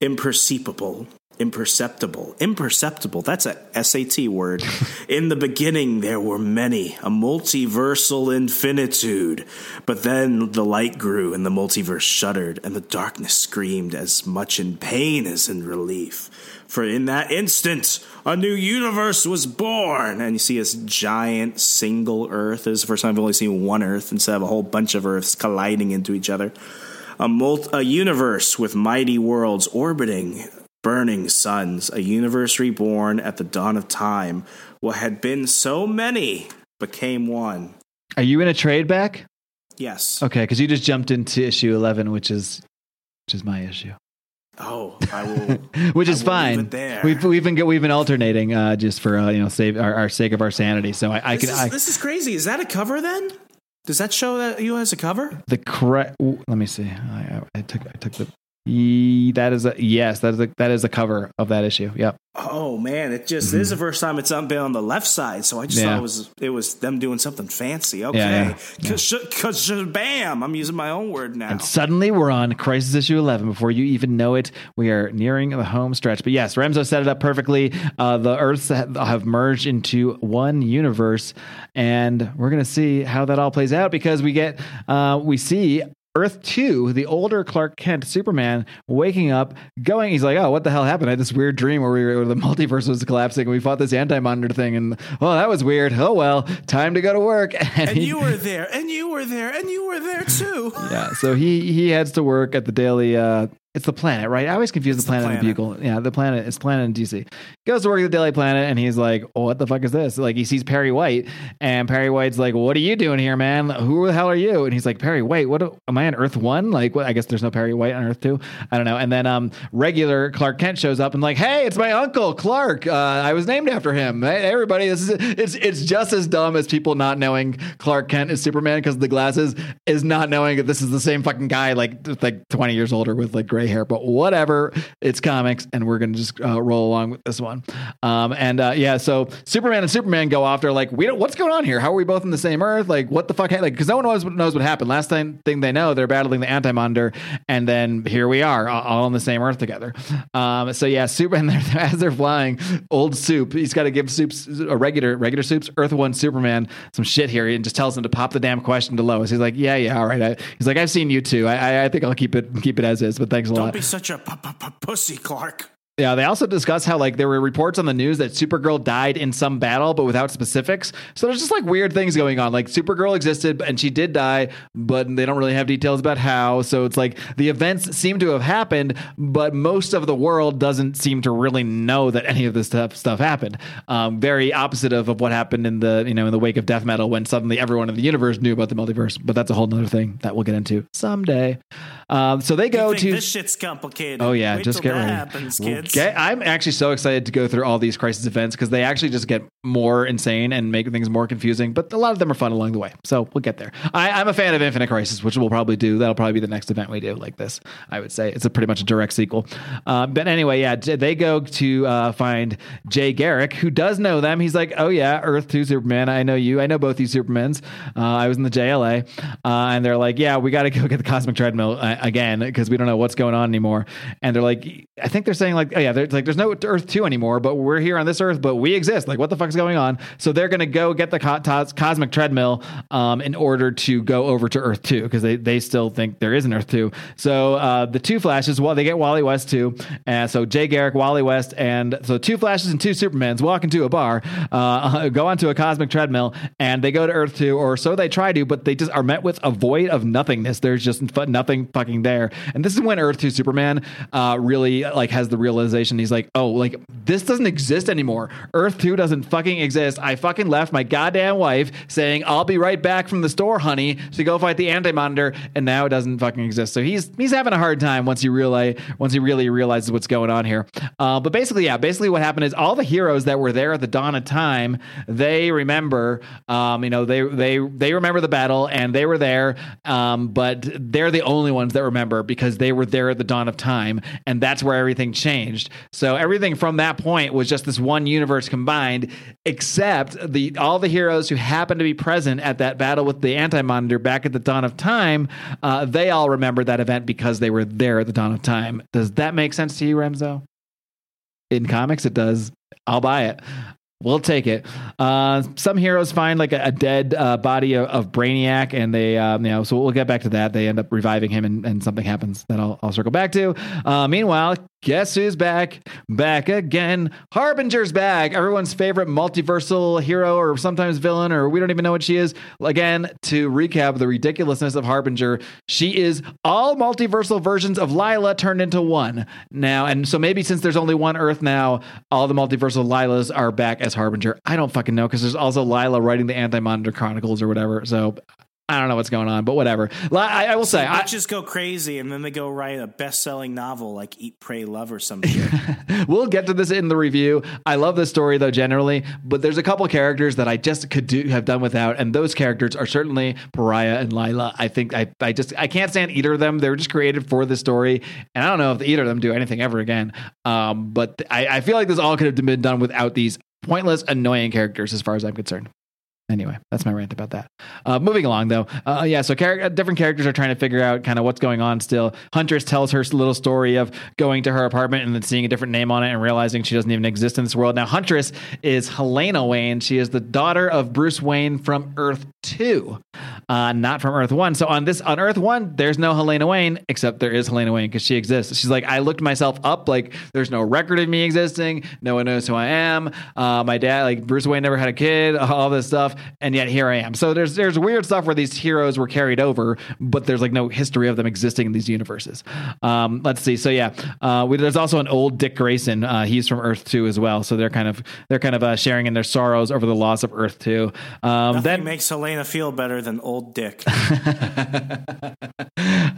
[SPEAKER 3] imperceptible. Imperceptible. Imperceptible. That's a SAT word. In the beginning, there were many, a multiversal infinitude. But then the light grew, and the multiverse shuddered, and the darkness screamed as much in pain as in relief. For in that instant, a new universe was born. And you see this giant single Earth. This is the first time I've only seen one Earth instead of a whole bunch of Earths colliding into each other. A, mul- a universe with mighty worlds orbiting burning suns, a universe reborn at the dawn of time. What had been so many became one.
[SPEAKER 2] are you in a trade back
[SPEAKER 3] Yes.
[SPEAKER 2] okay because you just jumped into issue 11 which is which is my issue
[SPEAKER 3] Oh, I will.
[SPEAKER 2] which is
[SPEAKER 3] will
[SPEAKER 2] fine. We've we've been we've been alternating uh, just for uh, you know save our, our sake of our sanity. So I, I
[SPEAKER 3] this,
[SPEAKER 2] can
[SPEAKER 3] is,
[SPEAKER 2] I,
[SPEAKER 3] this is crazy. Is that a cover then? Does that show that you as a cover?
[SPEAKER 2] the correct. Let me see. I, I, I took I took the. That is a yes. That is a, that is the cover of that issue. Yep.
[SPEAKER 3] Oh man, it just this is the first time it's been on the left side, so I just
[SPEAKER 2] Mm-hmm. Yeah.
[SPEAKER 3] thought it was it was them doing something fancy.
[SPEAKER 2] yeah,
[SPEAKER 3] Okay,
[SPEAKER 2] yeah.
[SPEAKER 3] cause, cause bam, I'm using my own word now.
[SPEAKER 2] And suddenly we're on Crisis Issue 11. Before you even know it, we are nearing the home stretch. But yes, Remzo set it up perfectly. Uh, the Earths have merged into one universe, and we're going to see how that all plays out because we get, uh, we see. Earth 2, the older Clark Kent Superman, waking up, going, he's like, oh, what the hell happened? I had this weird dream where, we were, where the multiverse was collapsing and we fought this anti monitor thing. And, oh, that was weird. Oh, well, time to go to work. And,
[SPEAKER 3] and
[SPEAKER 2] he-
[SPEAKER 3] you were there, and you were there, and you were there too.
[SPEAKER 2] yeah, so he he heads to work at the daily uh It's the planet, right? I always confuse the planet, and the bugle. Yeah, the planet. It's planet in DC. Goes to work at the Daily Planet, and he's like, oh, "What the fuck is this?" Like he sees Perry White, and Perry White's like, "What are you doing here, man? Who the hell are you?" And he's like, "Perry White, what am I on Earth One? Like, what? I guess there's no Perry White on Earth Two. I don't know." And then um, regular Clark Kent shows up and like, "Hey, it's my uncle Clark. Uh, I was named after him. Hey, everybody, this is it's it's just as dumb as people not knowing Clark Kent is Superman because the glasses is not knowing that this is the same fucking guy, like like 20 years older with like gray hair. But whatever, it's comics, and we're gonna just uh, roll along with this one. Um, and uh, yeah, so Superman and Superman go off. They're like, we don't. What's going on here? How are we both in the same Earth? Like, what the fuck? Like, because no one knows what knows what happened. Last time thing they know, they're battling the Anti Monitor, and then here we are, all- on the same Earth together. Um, so yeah, Superman. As they're flying, old Soup. He's got to give Soup's a regular regular Soup's Earth One Superman some shit here, and just tells him to pop the damn question to Lois. He's like, yeah, yeah, all right. I, he's like, I've seen you too. I, I, I think I'll keep it keep it as is. But thanks a
[SPEAKER 3] Don't
[SPEAKER 2] lot.
[SPEAKER 3] be such a p- p- p- pussy, Clark.
[SPEAKER 2] Yeah, they also discuss how like there were reports on the news that Supergirl died in some battle, but without specifics. So there's just like weird things going on. Like Supergirl existed and she did die, but they don't really have details about how. So it's like the events seem to have happened, but most of the world doesn't seem to really know that any of this stuff stuff happened. Um, very opposite of, of what happened in the you know in the wake of death metal when suddenly everyone in the universe knew about the multiverse. But that's a whole nother thing that we'll get into someday. Um, so they go to
[SPEAKER 3] this shit's complicated.
[SPEAKER 2] Oh yeah,
[SPEAKER 3] Wait
[SPEAKER 2] just get
[SPEAKER 3] that
[SPEAKER 2] ready.
[SPEAKER 3] happens, kids.
[SPEAKER 2] get- I'm actually so excited to go through all these crisis events because they actually just get more insane and make things more confusing. But a lot of them are fun along the way, so we'll get there. I, I'm a fan of Infinite Crisis, which we'll probably do. That'll probably be the next event we do like this. I would say it's a pretty much a direct sequel. Uh, but anyway, yeah, they go to uh, find Jay Garrick, who does know them. He's like, "Oh yeah, Earth Two Superman. I know you. I know both you Supermans. Uh, I was in the JLA." Uh, and they're like, "Yeah, we got to go get the cosmic treadmill uh, again because we don't know what's going on anymore." And they're like, "I think they're saying like, oh yeah, like, there's no Earth Two anymore, but we're here on this Earth, but we exist. Like, what the fuck's going on?" So they're gonna go get the co- tos- cosmic treadmill um, in order to go over to Earth Two because they they still think there is an Earth Two. So uh, the two flashes, well, they get Wally West too, and so Jay Garrick, Wally West, and so two flashes and two Supermans walk into a bar, uh, go onto a cosmic treadmill, and they go to Earth Two, or so they try to, but they just are met with a void of nothingness. There's just nothing fucking there, and this is when Earth Two Superman uh, really like has the realization. He's like, oh, like this doesn't exist anymore. Earth Two doesn't fucking exist. I fucking left my goddamn wife saying I'll be right back from the store, honey, to go fight the Anti Monitor, and now it doesn't fucking exist. So he's he's having a hard time once he realize once he really realizes what's going on here. Uh, but basically, yeah, basically what happened is all the heroes that were there at the dawn of time, they remember, um, you know, they they they remember the battle and they were there, um, but they're the only ones that remember because they were there at the dawn of time, and that's where everything changed. So everything from that point was just this one universe combined, except the all the heroes who happened to be present at that battle with the Anti Monitor back at the dawn of time, uh, they all remember that event because they were there at the dawn of time. Does that make sense to you, Remzo? In comics, it does. I'll buy it. We'll take it. Uh, some heroes find like a, a dead uh, body of, of Brainiac, and they, um, you know, so we'll get back to that. They end up reviving him, and, and something happens that I'll, I'll circle back to. Uh, meanwhile, guess who's back? Back again. Harbinger's back. Everyone's favorite multiversal hero, or sometimes villain, or we don't even know what she is. Again, to recap the ridiculousness of Harbinger, she is all multiversal versions of Lila turned into one now, and so maybe since there's only one Earth now, all the multiversal Lilas are back as Harbinger. I don't fucking know because there's also Lila writing the Anti Monitor Chronicles or whatever. So I don't know what's going on, but whatever. I, I will say, I,
[SPEAKER 3] just go crazy and then they go write a best-selling novel like Eat, Pray, Love or something.
[SPEAKER 2] we'll get to this in the review. I love this story though generally, but there's a couple characters that I just could do have done without, and those characters are certainly Pariah and Lila. I think I I just I can't stand either of them. They were just created for the story, and I don't know if either of them do anything ever again. Um, but I, I feel like this all could have been done without these pointless, annoying characters, as far as I'm concerned. Anyway, that's my rant about that. Uh, moving along, though, uh, yeah. So char- different characters are trying to figure out kind of what's going on. Still, Huntress tells her little story of going to her apartment and then seeing a different name on it and realizing she doesn't even exist in this world. Now, Huntress is Helena Wayne. She is the daughter of Bruce Wayne from Earth Two, uh, not from Earth One. So on this on Earth One, there's no Helena Wayne, except there is Helena Wayne because she exists. She's like, I looked myself up. Like, there's no record of me existing. No one knows who I am. Uh, my dad, like Bruce Wayne, never had a kid. All this stuff. And yet here I am. So there's there's weird stuff where these heroes were carried over, but there's like no history of them existing in these universes. Um, let's see. So yeah, uh, we, there's also an old Dick Grayson. Uh, he's from Earth Two as well. So they're kind of they're kind of uh, sharing in their sorrows over the loss of Earth Two. Um,
[SPEAKER 3] Nothing
[SPEAKER 2] then
[SPEAKER 3] makes Helena feel better than old Dick.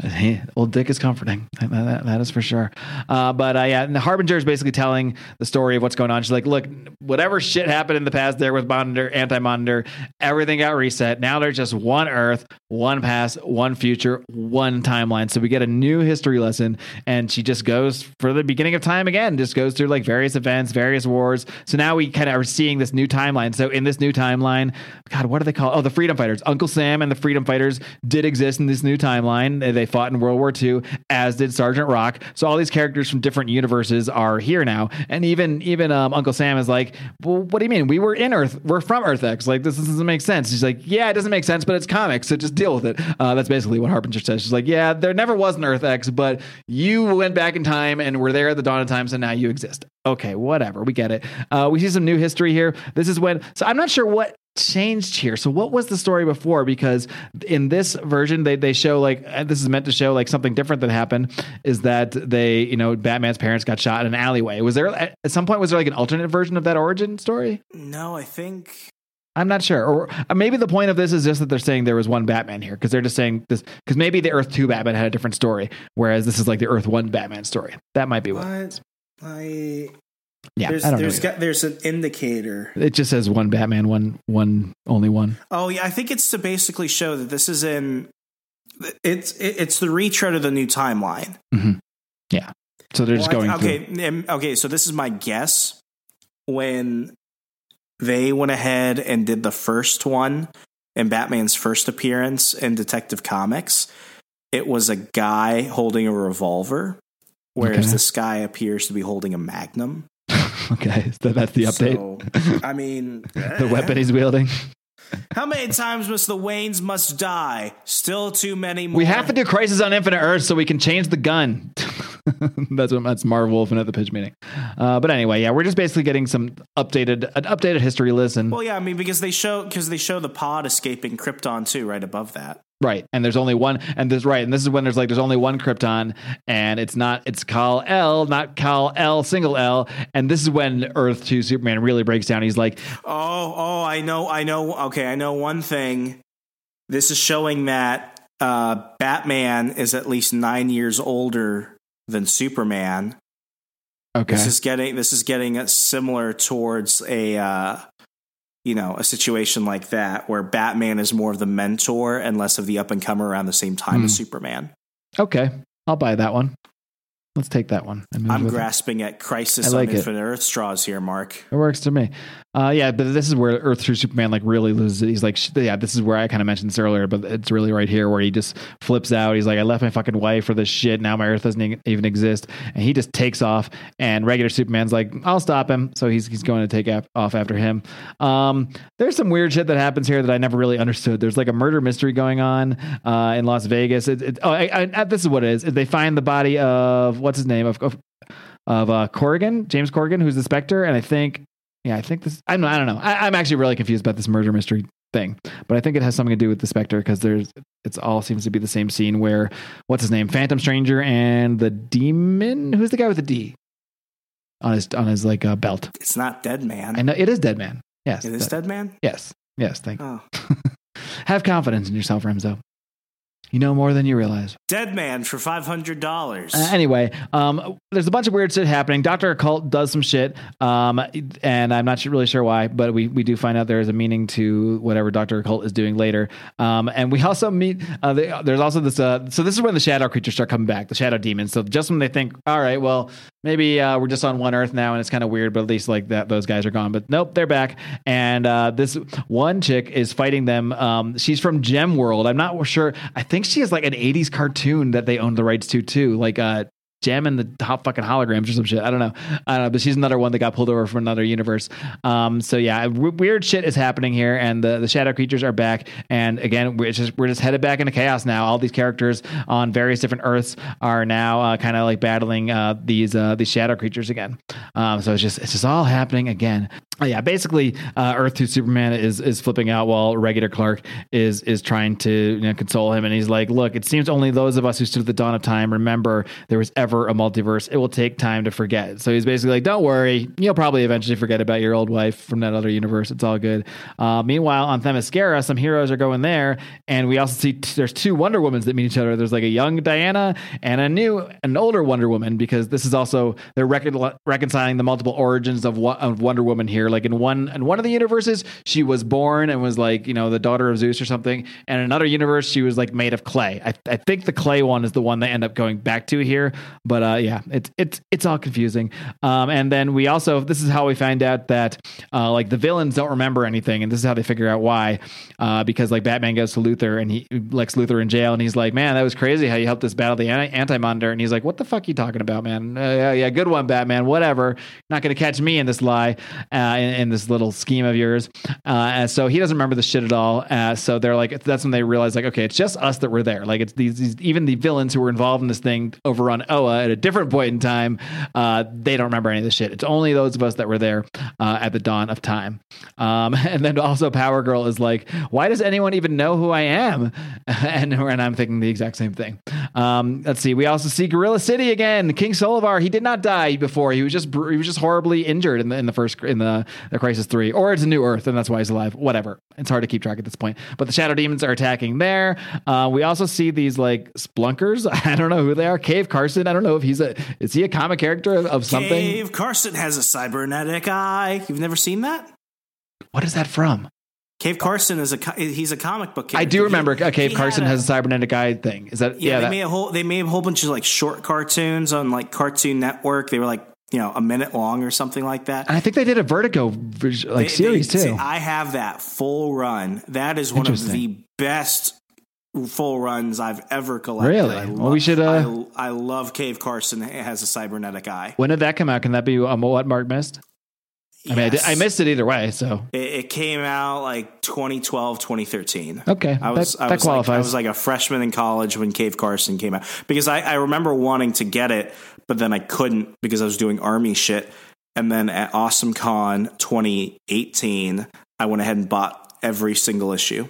[SPEAKER 2] Hey, old Dick is comforting. That, that- that is for sure. Uh, but uh, yeah, and the Harbinger is basically telling the story of what's going on. She's like, look, whatever shit happened in the past there with Monitor, Anti Monitor, everything got reset. Now there's just one Earth, one past, one future, one timeline. So we get a new history lesson, and she just goes for the beginning of time again, just goes through like various events, various wars. So now we kind of are seeing this new timeline. So in this new timeline, God, what do they call? Oh, the Freedom Fighters. Uncle Sam and the Freedom Fighters did exist in this new timeline. They- fought in World War II, as did Sergeant Rock. So all these characters from different universes are here now. And even even um, Uncle Sam is like, well, what do you mean? We were in Earth. We're from Earth X. Like this doesn't make sense. She's like, yeah, it doesn't make sense, but it's comics, so just deal with it. Uh, that's basically what Harbinger says. She's like, yeah, there never was an Earth X, but you went back in time and were there at the dawn of time, so now you exist. Okay, whatever. We get it. Uh, we see some new history here. This is when. So I'm not sure what changed here. So what was the story before? Because in this version, they they show like this is meant to show like something different that happened. Is that they you know Batman's parents got shot in an alleyway? Was there at some point was there like an alternate version of that origin story?
[SPEAKER 3] no, I think
[SPEAKER 2] I'm not sure. Or uh, maybe the point of this is just that they're saying there was one Batman here because they're just saying this because maybe the Earth Two Batman had a different story, whereas this is like the Earth One Batman story. That might be what.
[SPEAKER 3] what I
[SPEAKER 2] Yeah,
[SPEAKER 3] there's
[SPEAKER 2] I don't
[SPEAKER 3] there's
[SPEAKER 2] know.
[SPEAKER 3] got, there's an indicator.
[SPEAKER 2] it just says one Batman, one one only one.
[SPEAKER 3] Oh yeah, I think it's to basically show that this is in it's it's the retread of the new timeline.
[SPEAKER 2] Yeah. So they're just
[SPEAKER 3] Well, I-
[SPEAKER 2] going through.
[SPEAKER 3] okay, um, okay. So this is my guess. When they went ahead and did the first one in Batman's first appearance in Detective Comics, it was a guy holding a revolver, whereas
[SPEAKER 2] Okay.
[SPEAKER 3] this guy appears to be holding a Magnum.
[SPEAKER 2] Okay, so that's the update.
[SPEAKER 3] So, I mean,
[SPEAKER 2] the weapon eh. he's wielding.
[SPEAKER 3] How many times must the Waynes must die? Still too many more.
[SPEAKER 2] We have to do Crisis on Infinite Earth so we can change the gun. that's what that's Marv Wolfman at the pitch meeting. Uh, but anyway, yeah, we're just basically getting some updated an updated history lesson.
[SPEAKER 3] Well, yeah, I mean because they show because they show the pod escaping Krypton too, right above that.
[SPEAKER 2] Right. And there's only one and there's right, and this is when there's like there's only one Krypton and it's not it's Kal L, not Kal L single L. And this is when Earth 2 Superman really breaks down. He's like,
[SPEAKER 3] Oh, oh, I know, I know. Okay, I know one thing. This is showing that uh, Batman is at least nine years older than Superman.
[SPEAKER 2] okay.
[SPEAKER 3] This is getting this is getting similar towards a uh, you know a situation like that where Batman is more of the mentor and less of the up and comer around the same time
[SPEAKER 2] Hmm.
[SPEAKER 3] as Superman.
[SPEAKER 2] okay. I'll buy that one. Let's take that one.
[SPEAKER 3] I'm
[SPEAKER 2] with it.
[SPEAKER 3] grasping at Crisis
[SPEAKER 2] like
[SPEAKER 3] on
[SPEAKER 2] it.
[SPEAKER 3] Infinite Earth straws here, Mark.
[SPEAKER 2] It works to me. Uh, yeah, but this is where Earth through Superman like really loses it. He's like, yeah, this is where I kind of mentioned this earlier, but it's really right here where he just flips out. He's like, I left my fucking wife for this shit. Now my Earth doesn't even exist, and he just takes off. And regular Superman's like, I'll stop him. So he's he's going to take af- off after him. Um, there's some weird shit that happens here that I never really understood. There's like a murder mystery going on uh, in Las Vegas. It, it, oh, I, I, this is what it is. They find the body of what's his name of of, of uh, Corrigan, James Corrigan, who's the Spectre, and I think yeah, I think this. I don't. I don't know. I, I'm actually really confused about this murder mystery thing, but I think it has something to do with the Spectre because there's. It's all seems to be the same scene where what's his name, Phantom Stranger, and the Demon. Who's the guy with the D on his on his like uh, belt?
[SPEAKER 3] It's not Dead Man.
[SPEAKER 2] I know it is Dead Man. Yes,
[SPEAKER 3] it is
[SPEAKER 2] that-
[SPEAKER 3] Dead Man.
[SPEAKER 2] Yes, yes. Thank. you.
[SPEAKER 3] Oh,
[SPEAKER 2] Have confidence in yourself, Remzo. You know more than you realize.
[SPEAKER 3] Dead Man for five hundred dollars.
[SPEAKER 2] Uh, anyway, um, there's a bunch of weird shit happening. Doctor Occult does some shit, um, and I'm not really sure why, but we, we do find out there is a meaning to whatever Doctor Occult is doing later. Um, and we also meet. Uh, the, there's also this. Uh, so this is when the shadow creatures start coming back, the shadow demons. So just when they think, all right, well, maybe uh, we're just on one Earth now, and it's kind of weird, but at least like that, those guys are gone. But nope, they're back. And uh, this one chick is fighting them. Um, she's from Gem World. I'm not sure. I think she is like an 80s cartoon that they own the rights to too, like uh, and the top fucking holograms or some shit. I don't know. I don't know, but she's another one that got pulled over from another universe. Um, so yeah, w- weird shit is happening here, and the, the shadow creatures are back. And again, we're just we're just headed back into chaos now. All these characters on various different Earths are now uh, kind of like battling uh, these uh, these shadow creatures again. Um, so it's just it's just all happening again. Oh, yeah, basically, uh, Earth Two Superman is is flipping out while regular Clark is is trying to you know, console him, and he's like, "Look, it seems only those of us who stood at the dawn of time remember there was ever a multiverse. It will take time to forget." So he's basically like, "Don't worry, you'll probably eventually forget about your old wife from that other universe. It's all good." Uh, meanwhile, on Themyscira, some heroes are going there, and we also see t- there's two Wonder Womans that meet each other. There's like a young Diana and a new, an older Wonder Woman because this is also they're recon- reconciling the multiple origins of, wo- of Wonder Woman here. Like in one in one of the universes, she was born and was like you know the daughter of Zeus or something, and in another universe, she was like made of clay. I, I think the clay one is the one they end up going back to here, but uh, yeah, it's it's it's all confusing. Um, and then we also this is how we find out that uh, like the villains don't remember anything, and this is how they figure out why, uh, because like Batman goes to Luthor and he Lex Luthor in jail, and he's like, man, that was crazy how you helped us battle the anti monitor, and he's like, what the fuck you talking about, man? Uh, yeah, yeah, good one, Batman. Whatever, not gonna catch me in this lie, uh, in, in this little scheme of yours. Uh, and so he doesn't remember the shit at all. Uh, so they're like, that's when they realize like, okay, it's just us that were there. Like it's these, these even the villains who were involved in this thing over on Oa at a different point in time, uh, they don't remember any of this shit. It's only those of us that were there at the dawn of time. Um, and then also Power Girl is like, why does anyone even know who I am? and, and I'm thinking the exact same thing. Um, let's see. We also see Gorilla City again. King Solovar. He did not die before. He was just he was just horribly injured in the in the first in the, the Crisis Three, or it's a new Earth, and that's why he's alive. Whatever. It's hard to keep track at this point. But the Shadow Demons are attacking there. Uh, we also see these like splunkers. I don't know who they are. Cave Carson. I don't know if he's a is he a comic character of, of something.
[SPEAKER 3] Cave Carson has a cybernetic eye. You've never seen that?
[SPEAKER 2] What is that from?
[SPEAKER 3] Cave Carson is a he's a comic book. Character.
[SPEAKER 2] I do remember.
[SPEAKER 3] He-
[SPEAKER 2] Cave
[SPEAKER 3] he
[SPEAKER 2] Carson
[SPEAKER 3] a-
[SPEAKER 2] has a cybernetic eye thing. Is that
[SPEAKER 3] Yeah,
[SPEAKER 2] yeah?
[SPEAKER 3] they
[SPEAKER 2] that-
[SPEAKER 3] made a whole they made a whole bunch of like short cartoons on like Cartoon Network. They were like you know a minute long or something like that.
[SPEAKER 2] I think they did a Vertigo like
[SPEAKER 3] They-
[SPEAKER 2] series
[SPEAKER 3] they-
[SPEAKER 2] too.
[SPEAKER 3] see, I have that full run. That is one of the best full runs I've ever collected.
[SPEAKER 2] Really?
[SPEAKER 3] I
[SPEAKER 2] Well, we should, uh,
[SPEAKER 3] I, I love Cave Carson. It has a cybernetic eye.
[SPEAKER 2] when did that come out? Can that be um, what Mark missed? I mean, I, did, I missed it either way. So
[SPEAKER 3] It, it came out like 2012, 2013.
[SPEAKER 2] Okay,
[SPEAKER 3] I was,
[SPEAKER 2] that-
[SPEAKER 3] I
[SPEAKER 2] that
[SPEAKER 3] was Like, I was like a freshman in college when Cave Carson came out because I, I remember wanting to get it, but then I couldn't because I was doing army shit. And then at Awesome Con 2018, I went ahead and bought every single issue.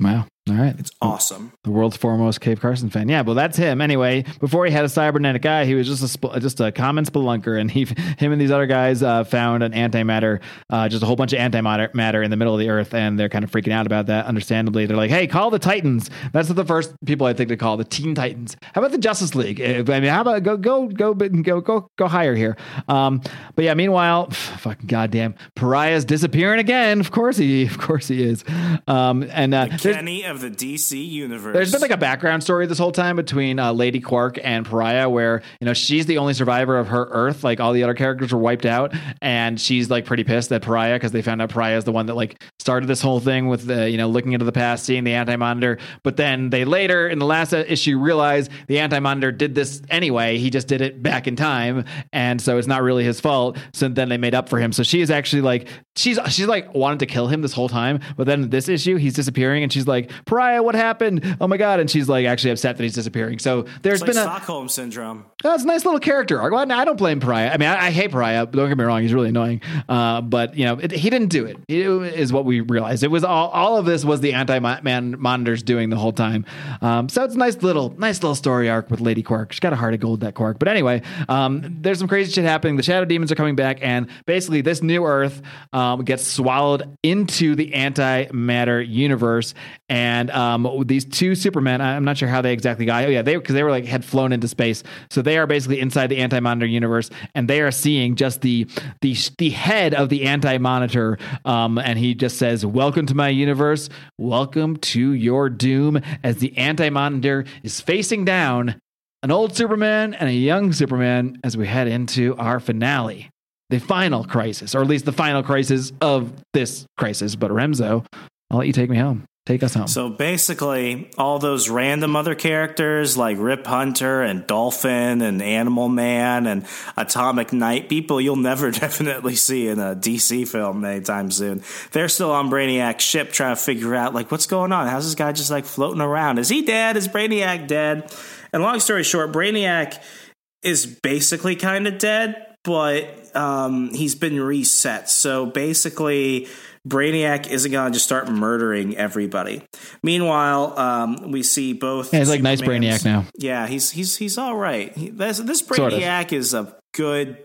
[SPEAKER 2] wow, all right,
[SPEAKER 3] It's awesome.
[SPEAKER 2] the world's foremost Cave Carson fan. Yeah, well, that's him. Anyway, before he had a cybernetic eye, he was just a sp- just a common spelunker, and he, him and these other guys uh, found an antimatter, uh, just a whole bunch of antimatter matter in the middle of the earth, and they're kind of freaking out about that. Understandably, they're like, "Hey, call the Titans." That's the first people I think to call the Teen Titans. How about the Justice League? Uh, I mean, how about go go go go go go higher here? Um, but yeah, meanwhile, fucking goddamn, Pariah's disappearing again. Of course he, of course he is. Um, and uh, there's-
[SPEAKER 3] Kenny of the DC universe.
[SPEAKER 2] there's been like a background story this whole time between uh, Lady Quark and Pariah, where you know she's the only survivor of her Earth. Like all the other characters were wiped out, and she's like pretty pissed at Pariah because they found out Pariah is the one that like started this whole thing with the you know looking into the past, seeing the Anti Monitor. But then they later in the last issue realize the Anti Monitor did this anyway. He just did it back in time, and so it's not really his fault. So then they made up for him. So she is actually like she's she's like wanted to kill him this whole time, but then this issue he's disappearing, and she's like Pariah, what happened? Oh my god! And she's like actually upset that he's disappearing. So there's
[SPEAKER 3] It's like
[SPEAKER 2] been a
[SPEAKER 3] Stockholm syndrome.
[SPEAKER 2] It's a nice little character arc. Well, I don't blame Pariah. I mean, I, I hate Pariah. Don't get me wrong; he's really annoying. Uh, but you know, it, he didn't do it. It is what we realized. It was all. All of this was the anti-man monitors doing the whole time. Um, so it's a nice little, nice little story arc with Lady Quark. She's got a heart of gold, that Quark. But anyway, um, there's some crazy shit happening. The Shadow Demons are coming back, and basically, this new Earth um, gets swallowed into the antimatter universe. And um, these two Supermen, I'm not sure how they exactly got. Oh yeah, they because they were like had flown into space, so they are basically inside the anti-monitor universe, and they are seeing just the the the head of the anti-monitor, um, and he just says, "Welcome to my universe. Welcome to your doom." As the anti-monitor is facing down an old Superman and a young Superman as we head into our finale. The final crisis, or at least the final crisis of this crisis. But Remzo, I'll let you take me home. Take us home.
[SPEAKER 3] So basically, all those random other characters like Rip Hunter and Dolphin and Animal Man and Atomic Knight, people you'll never definitely see in a DC film anytime soon. They're still on Brainiac's ship trying to figure out like what's going on. How's this guy just like floating around? Is he dead? Is Brainiac dead? And long story short, Brainiac is basically kind of dead, but um, he's been reset. So basically, Brainiac isn't going to just start murdering everybody. Meanwhile, um, we see both.
[SPEAKER 2] Yeah, he's like nice Brainiac now.
[SPEAKER 3] Yeah, he's he's he's all right. He, this this
[SPEAKER 2] Sort of.
[SPEAKER 3] Brainiac is a good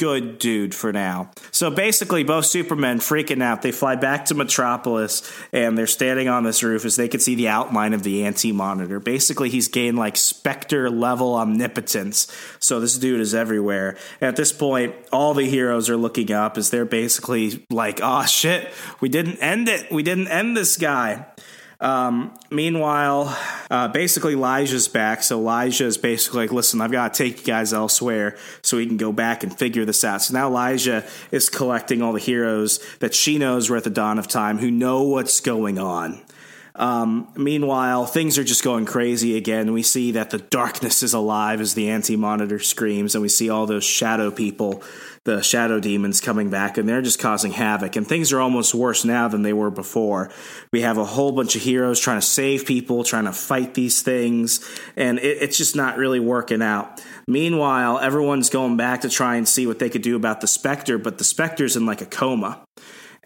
[SPEAKER 3] good dude for now. So basically, both Supermen freaking out. They fly back to Metropolis and they're standing on this roof as they can see the outline of the anti monitor. Basically, he's gained like Spectre level omnipotence. So this dude is everywhere. At this point, all the heroes are looking up as they're basically like, oh shit, we didn't end it. We didn't end this guy. Um, meanwhile, uh, basically Elijah's back. So Elijah is basically like, listen, I've got to take you guys elsewhere so we can go back and figure this out. So now Elijah is collecting all the heroes that she knows were at the dawn of time who know what's going on. Um, meanwhile, things are just going crazy again. We see that the darkness is alive as the anti monitor screams, and we see all those shadow people, the shadow demons coming back, and they're just causing havoc. And things are almost worse now than they were before. We have a whole bunch of heroes trying to save people, trying to fight these things, and it, it's just not really working out. Meanwhile, everyone's going back to try and see what they could do about the Spectre, but the Spectre's in like a coma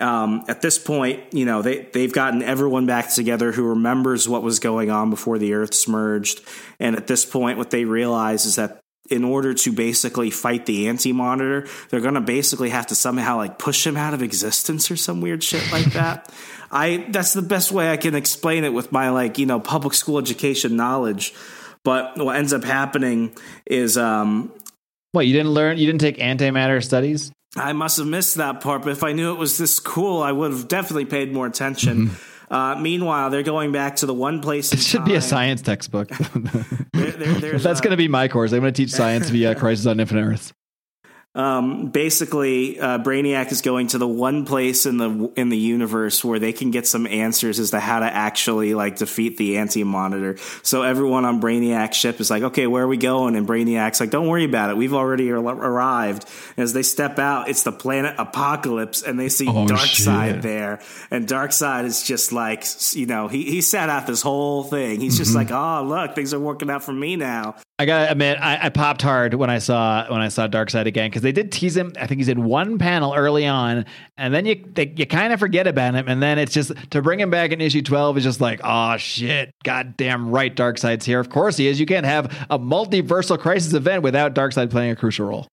[SPEAKER 3] um, at this point, you know, they, they've gotten everyone back together who remembers what was going on before the earth merged. And at this point, what they realize is that in order to basically fight the anti monitor, they're going to basically have to somehow like push him out of existence or some weird shit like that. I, that's the best way I can explain it with my like, you know, public school education knowledge. But what ends up happening is, um,
[SPEAKER 2] What you didn't learn? You didn't take antimatter studies?
[SPEAKER 3] I must have missed that part, but if I knew it was this cool, I would have definitely paid more attention. Uh, meanwhile, they're going back to the one place.
[SPEAKER 2] It should be a science textbook.
[SPEAKER 3] There, there,
[SPEAKER 2] That's
[SPEAKER 3] uh,
[SPEAKER 2] going to be my course. I'm going to teach science via Crisis on Infinite Earths.
[SPEAKER 3] Um, basically uh, Brainiac is going to the one place in the in the universe where they can get some answers as to how to actually like defeat the Anti Monitor. So everyone on Brainiac's ship is like, "Okay, where are we going?" And Brainiac's like, "Don't worry about it. We've already ar- arrived." As they step out, it's the planet Apokolips, and they see
[SPEAKER 2] Oh,
[SPEAKER 3] Darkseid there. And Darkseid is just like, you know, he he sat out this whole thing. He's just like, "Oh, look, things are working out for me now."
[SPEAKER 2] I gotta admit, I, I popped hard when I saw when I saw Darkseid again because they did tease him. I think he's in one panel early on, and then you they, you kind of forget about him, and then it's just to bring him back in issue twelve is just like, oh shit, goddamn right, Darkseid's here. Of course he is. You can't have a multiversal crisis event without Darkseid playing a crucial role.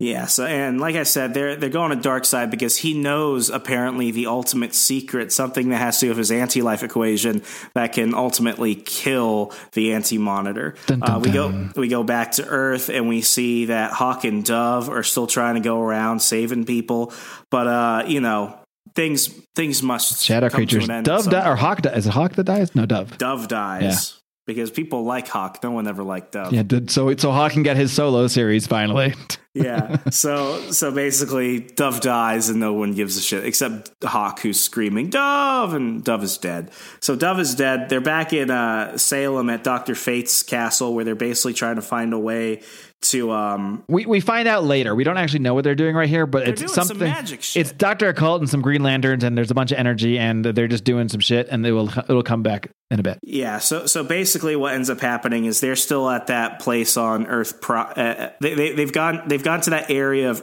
[SPEAKER 3] Yeah, so and like I said, they're they're going to Darkseid because he knows apparently the ultimate secret, something that has to do with his anti-life equation that can ultimately kill the anti-monitor.
[SPEAKER 2] Dun, dun,
[SPEAKER 3] uh, we
[SPEAKER 2] dun.
[SPEAKER 3] go we go back to Earth and we see that Hawk and Dove are still trying to go around saving people, but uh, you know things things must
[SPEAKER 2] Shadow
[SPEAKER 3] come to
[SPEAKER 2] creatures.
[SPEAKER 3] an end
[SPEAKER 2] Dove di- or Hawk di- is it Hawk that dies? No, Dove.
[SPEAKER 3] Dove dies because people like Hawk. No one ever liked Dove.
[SPEAKER 2] Yeah, did, so so Hawk can get his solo series finally.
[SPEAKER 3] yeah. So so basically, Dove dies and no one gives a shit except Hawk, who's screaming Dove, and Dove is dead. So Dove is dead. They're back in uh, Salem at Doctor Fate's castle, where they're basically trying to find a way to. Um,
[SPEAKER 2] We we find out later. We don't actually know what they're doing right here, but it's
[SPEAKER 3] doing some
[SPEAKER 2] something.
[SPEAKER 3] magic shit.
[SPEAKER 2] It's Doctor Occult and some Green Lanterns, and there's a bunch of energy, and they're just doing some shit, and they will it'll come back in a bit.
[SPEAKER 3] yeah. So so basically, what ends up happening is they're still at that place on Earth. Pro- uh, they, they they've gone they've gone to that area of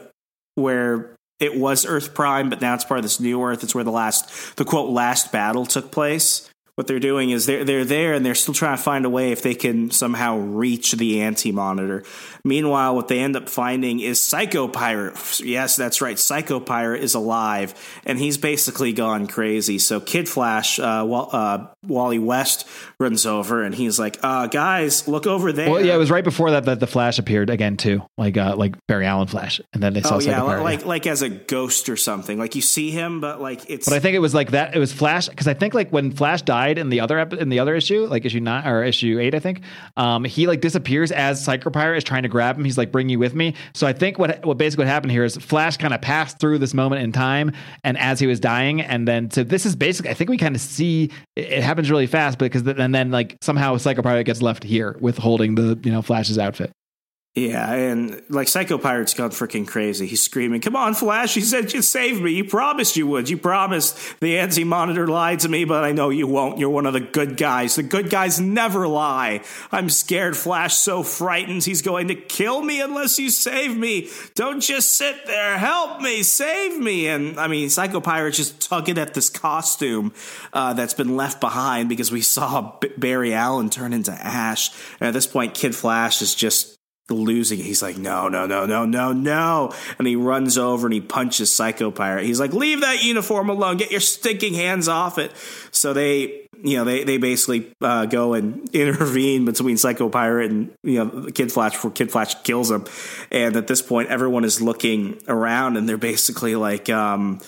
[SPEAKER 3] where it was Earth Prime, but now it's part of this new Earth. It's where the last, the quote, last battle took place. What they're doing is they're they're there and they're still trying to find a way if they can somehow reach the anti monitor. Meanwhile, what they end up finding is Psycho Pirate. Yes, that's right. Psycho Pirate is alive and he's basically gone crazy. So Kid Flash, uh, uh, Wally West runs over and he's like, uh, "Guys, look over there."
[SPEAKER 2] Well, yeah, it was right before that that the Flash appeared again too, like uh, like Barry Allen Flash, and then they saw
[SPEAKER 3] Oh yeah,
[SPEAKER 2] Psycho Pirate,
[SPEAKER 3] like like as a ghost or something. Like you see him, but like it's.
[SPEAKER 2] But I think it was like that. It was Flash because I think like when Flash died in the other ep- in the other issue, like issue nine or issue eight, I think, um, he like disappears as Psycho Pirate is trying to grab him. He's like, "Bring you with me." So I think what what basically what happened here is Flash kind of passed through this moment in time, and as he was dying, and then so this is basically I think we kind of see it, it happens really fast because th- and then like somehow Psycho Pirate gets left here with holding the you know Flash's outfit.
[SPEAKER 3] Yeah, and like Psycho Pirate's gone freaking crazy. He's screaming, "Come on, Flash! He said you'd save me. You promised you would. You promised." The anti monitor lied to me, but I know you won't. You're one of the good guys. The good guys never lie. I'm scared. Flash so frightened he's going to kill me unless you save me. Don't just sit there. Help me, save me. And I mean, Psycho Pirate's just tugging at this costume uh, that's been left behind because we saw B- Barry Allen turn into Ash. And at this point, Kid Flash is just losing. He's like, no, no, no, no, no, no. And he runs over and he punches Psycho Pirate. He's like, leave that uniform alone. Get your stinking hands off it. So they, you know, they, they basically uh, go and intervene between Psycho Pirate and, you know, Kid Flash before Kid Flash kills him. And at this point, everyone is looking around and they're basically like, um,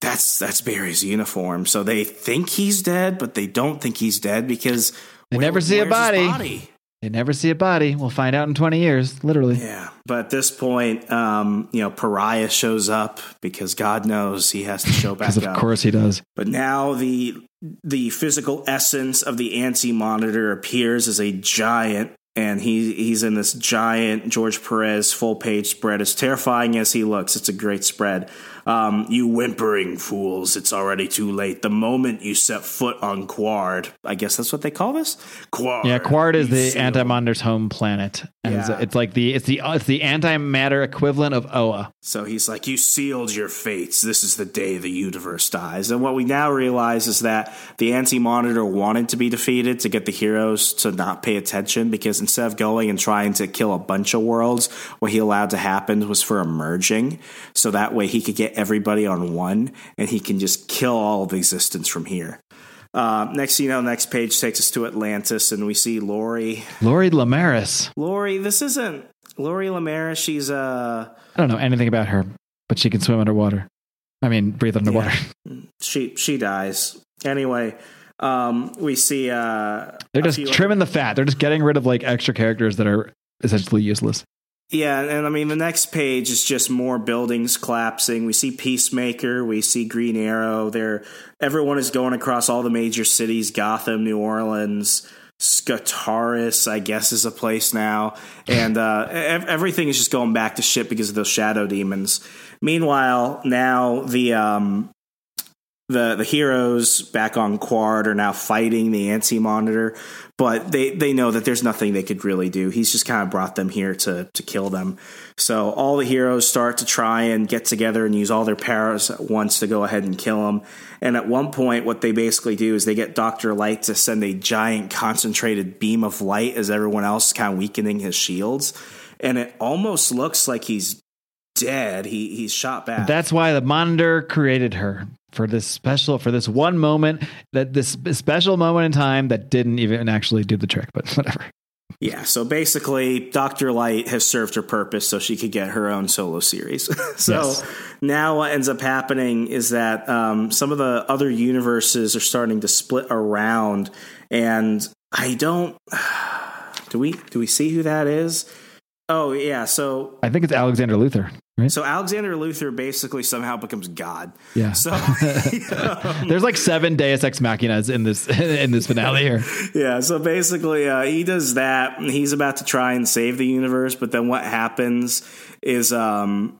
[SPEAKER 3] that's that's Barry's uniform. So they think he's dead, but they don't think he's dead because
[SPEAKER 2] They never see a body. They never see a body. We'll find out in 20 years, literally.
[SPEAKER 3] Yeah, but at this point, um, you know, Pariah shows up because God knows he has to show back
[SPEAKER 2] Because of
[SPEAKER 3] up.
[SPEAKER 2] course he does.
[SPEAKER 3] But now the the physical essence of the anti monitor appears as a giant, and he he's in this giant George Perez full page spread. As terrifying as he looks, it's a great spread. Um, you whimpering fools! It's already too late. The moment you set foot on Qward, I guess that's what they call this. Qward.
[SPEAKER 2] Yeah, Qward is the
[SPEAKER 3] seal-
[SPEAKER 2] anti-monitor's home planet. And it's,
[SPEAKER 3] Yeah.
[SPEAKER 2] it's like the it's the it's the antimatter equivalent of Oa.
[SPEAKER 3] So he's like, You sealed your fates. This is the day the universe dies. And what we now realize is that the anti monitor wanted to be defeated to get the heroes to not pay attention because instead of going and trying to kill a bunch of worlds, what he allowed to happen was for a merging. So that way he could get everybody on one and he can just kill all of existence from here. Uh, next, you know, next page takes us to Atlantis, and we see Lori.
[SPEAKER 2] Lori Lemaris.
[SPEAKER 3] Lori, this isn't Lori Lamera. She's uh,
[SPEAKER 2] I don't know anything about her, but she can swim underwater. I mean, breathe underwater.
[SPEAKER 3] she she dies anyway. Um, we see uh,
[SPEAKER 2] They're just trimming the fat. They're just getting rid of like extra characters that are essentially useless.
[SPEAKER 3] Yeah, and I mean the next page is just more buildings collapsing. We see Peacemaker, we see Green Arrow. There, everyone is going across all the major cities: Gotham, New Orleans, Skartaris, I guess, is a place now, and uh, ev- everything is just going back to shit because of those shadow demons. Meanwhile, now the um, the the heroes back on Qward are now fighting the anti monitor, but they they know that there's nothing they could really do. He's just kind of brought them here to to kill them. So all the heroes start to try and get together and use all their powers at once to go ahead and kill him. And at one point, what they basically do is they get Doctor Light to send a giant concentrated beam of light as everyone else kind of weakening his shields, and it almost looks like he's dead. He he's shot back.
[SPEAKER 2] That's why the monitor created her for this special, for this one moment, that this special moment in time that didn't even actually do the trick, but whatever.
[SPEAKER 3] Yeah, so basically, Dr. Light has served her purpose so she could get her own solo series. so
[SPEAKER 2] Yes.
[SPEAKER 3] now what ends up happening is that um, some of the other universes are starting to split around, and I don't. Do we do we see who that is? Oh yeah, so
[SPEAKER 2] I think it's Alexander Luthor, right?
[SPEAKER 3] so Alexander Luthor basically somehow becomes God.
[SPEAKER 2] Yeah.
[SPEAKER 3] So
[SPEAKER 2] There's like seven Deus Ex Machinas in this in this finale here.
[SPEAKER 3] Yeah, so basically, uh, he does that. He's about to try and save the universe, but then what happens is um,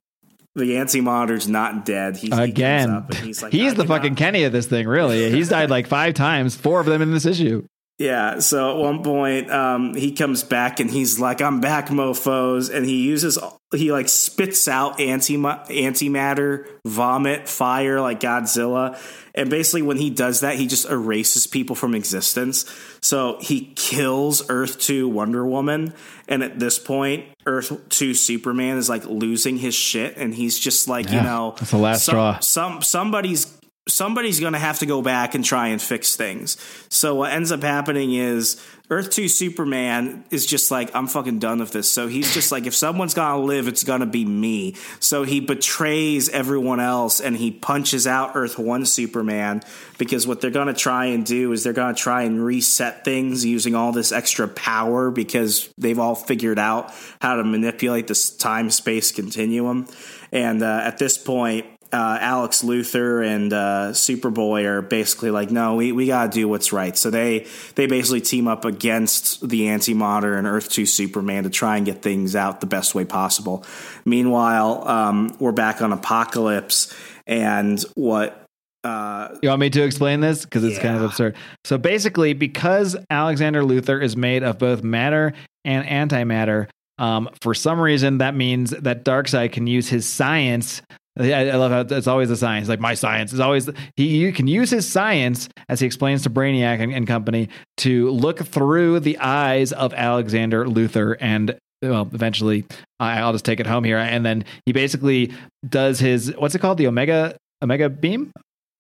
[SPEAKER 3] the anti monitor's not dead. He's, he
[SPEAKER 2] Again,
[SPEAKER 3] up and he's like,
[SPEAKER 2] he's the
[SPEAKER 3] cannot-"
[SPEAKER 2] fucking Kenny of this thing. Really, he's died like five times, four of them in this issue.
[SPEAKER 3] Yeah, so at one point, um, he comes back and he's like, "I'm back, mofo's," and he uses he like spits out anti antimatter, vomit, fire like Godzilla, and basically when he does that, he just erases people from existence. So he kills Earth Two Wonder Woman, and at this point, Earth Two Superman is like losing his shit, and he's just like, you know,
[SPEAKER 2] that's the last
[SPEAKER 3] some-
[SPEAKER 2] straw.
[SPEAKER 3] some somebody's somebody's going to have to go back and try and fix things. So what ends up happening is Earth 2 Superman is just like I'm fucking done with this. So he's just like if someone's to live it's to be me. So he betrays everyone else and he punches out Earth 1 Superman because what they're to try and do is they're to try and reset things using all this extra power because they've all figured out how to manipulate this time space continuum. And uh, at this point uh, Alex Luthor and uh, Superboy are basically like, no, we, we got to do what's right. So they they basically team up against the Anti and Earth Two Superman to try and get things out the best way possible. Meanwhile, um, we're back on Apokolips, and what uh,
[SPEAKER 2] You want me to explain this? Because it's kind of absurd. So basically, because Alexander Luthor is made of both matter and antimatter, um, for some reason that means that Darkseid can use his science. I, I love how it's always the science. Like my science is always he you can use his science as he explains to Brainiac and, and company to look through the eyes of Alexander Luthor and well, eventually I- I'll just take it home here. And then he basically does his what's it called? The Omega Omega beam.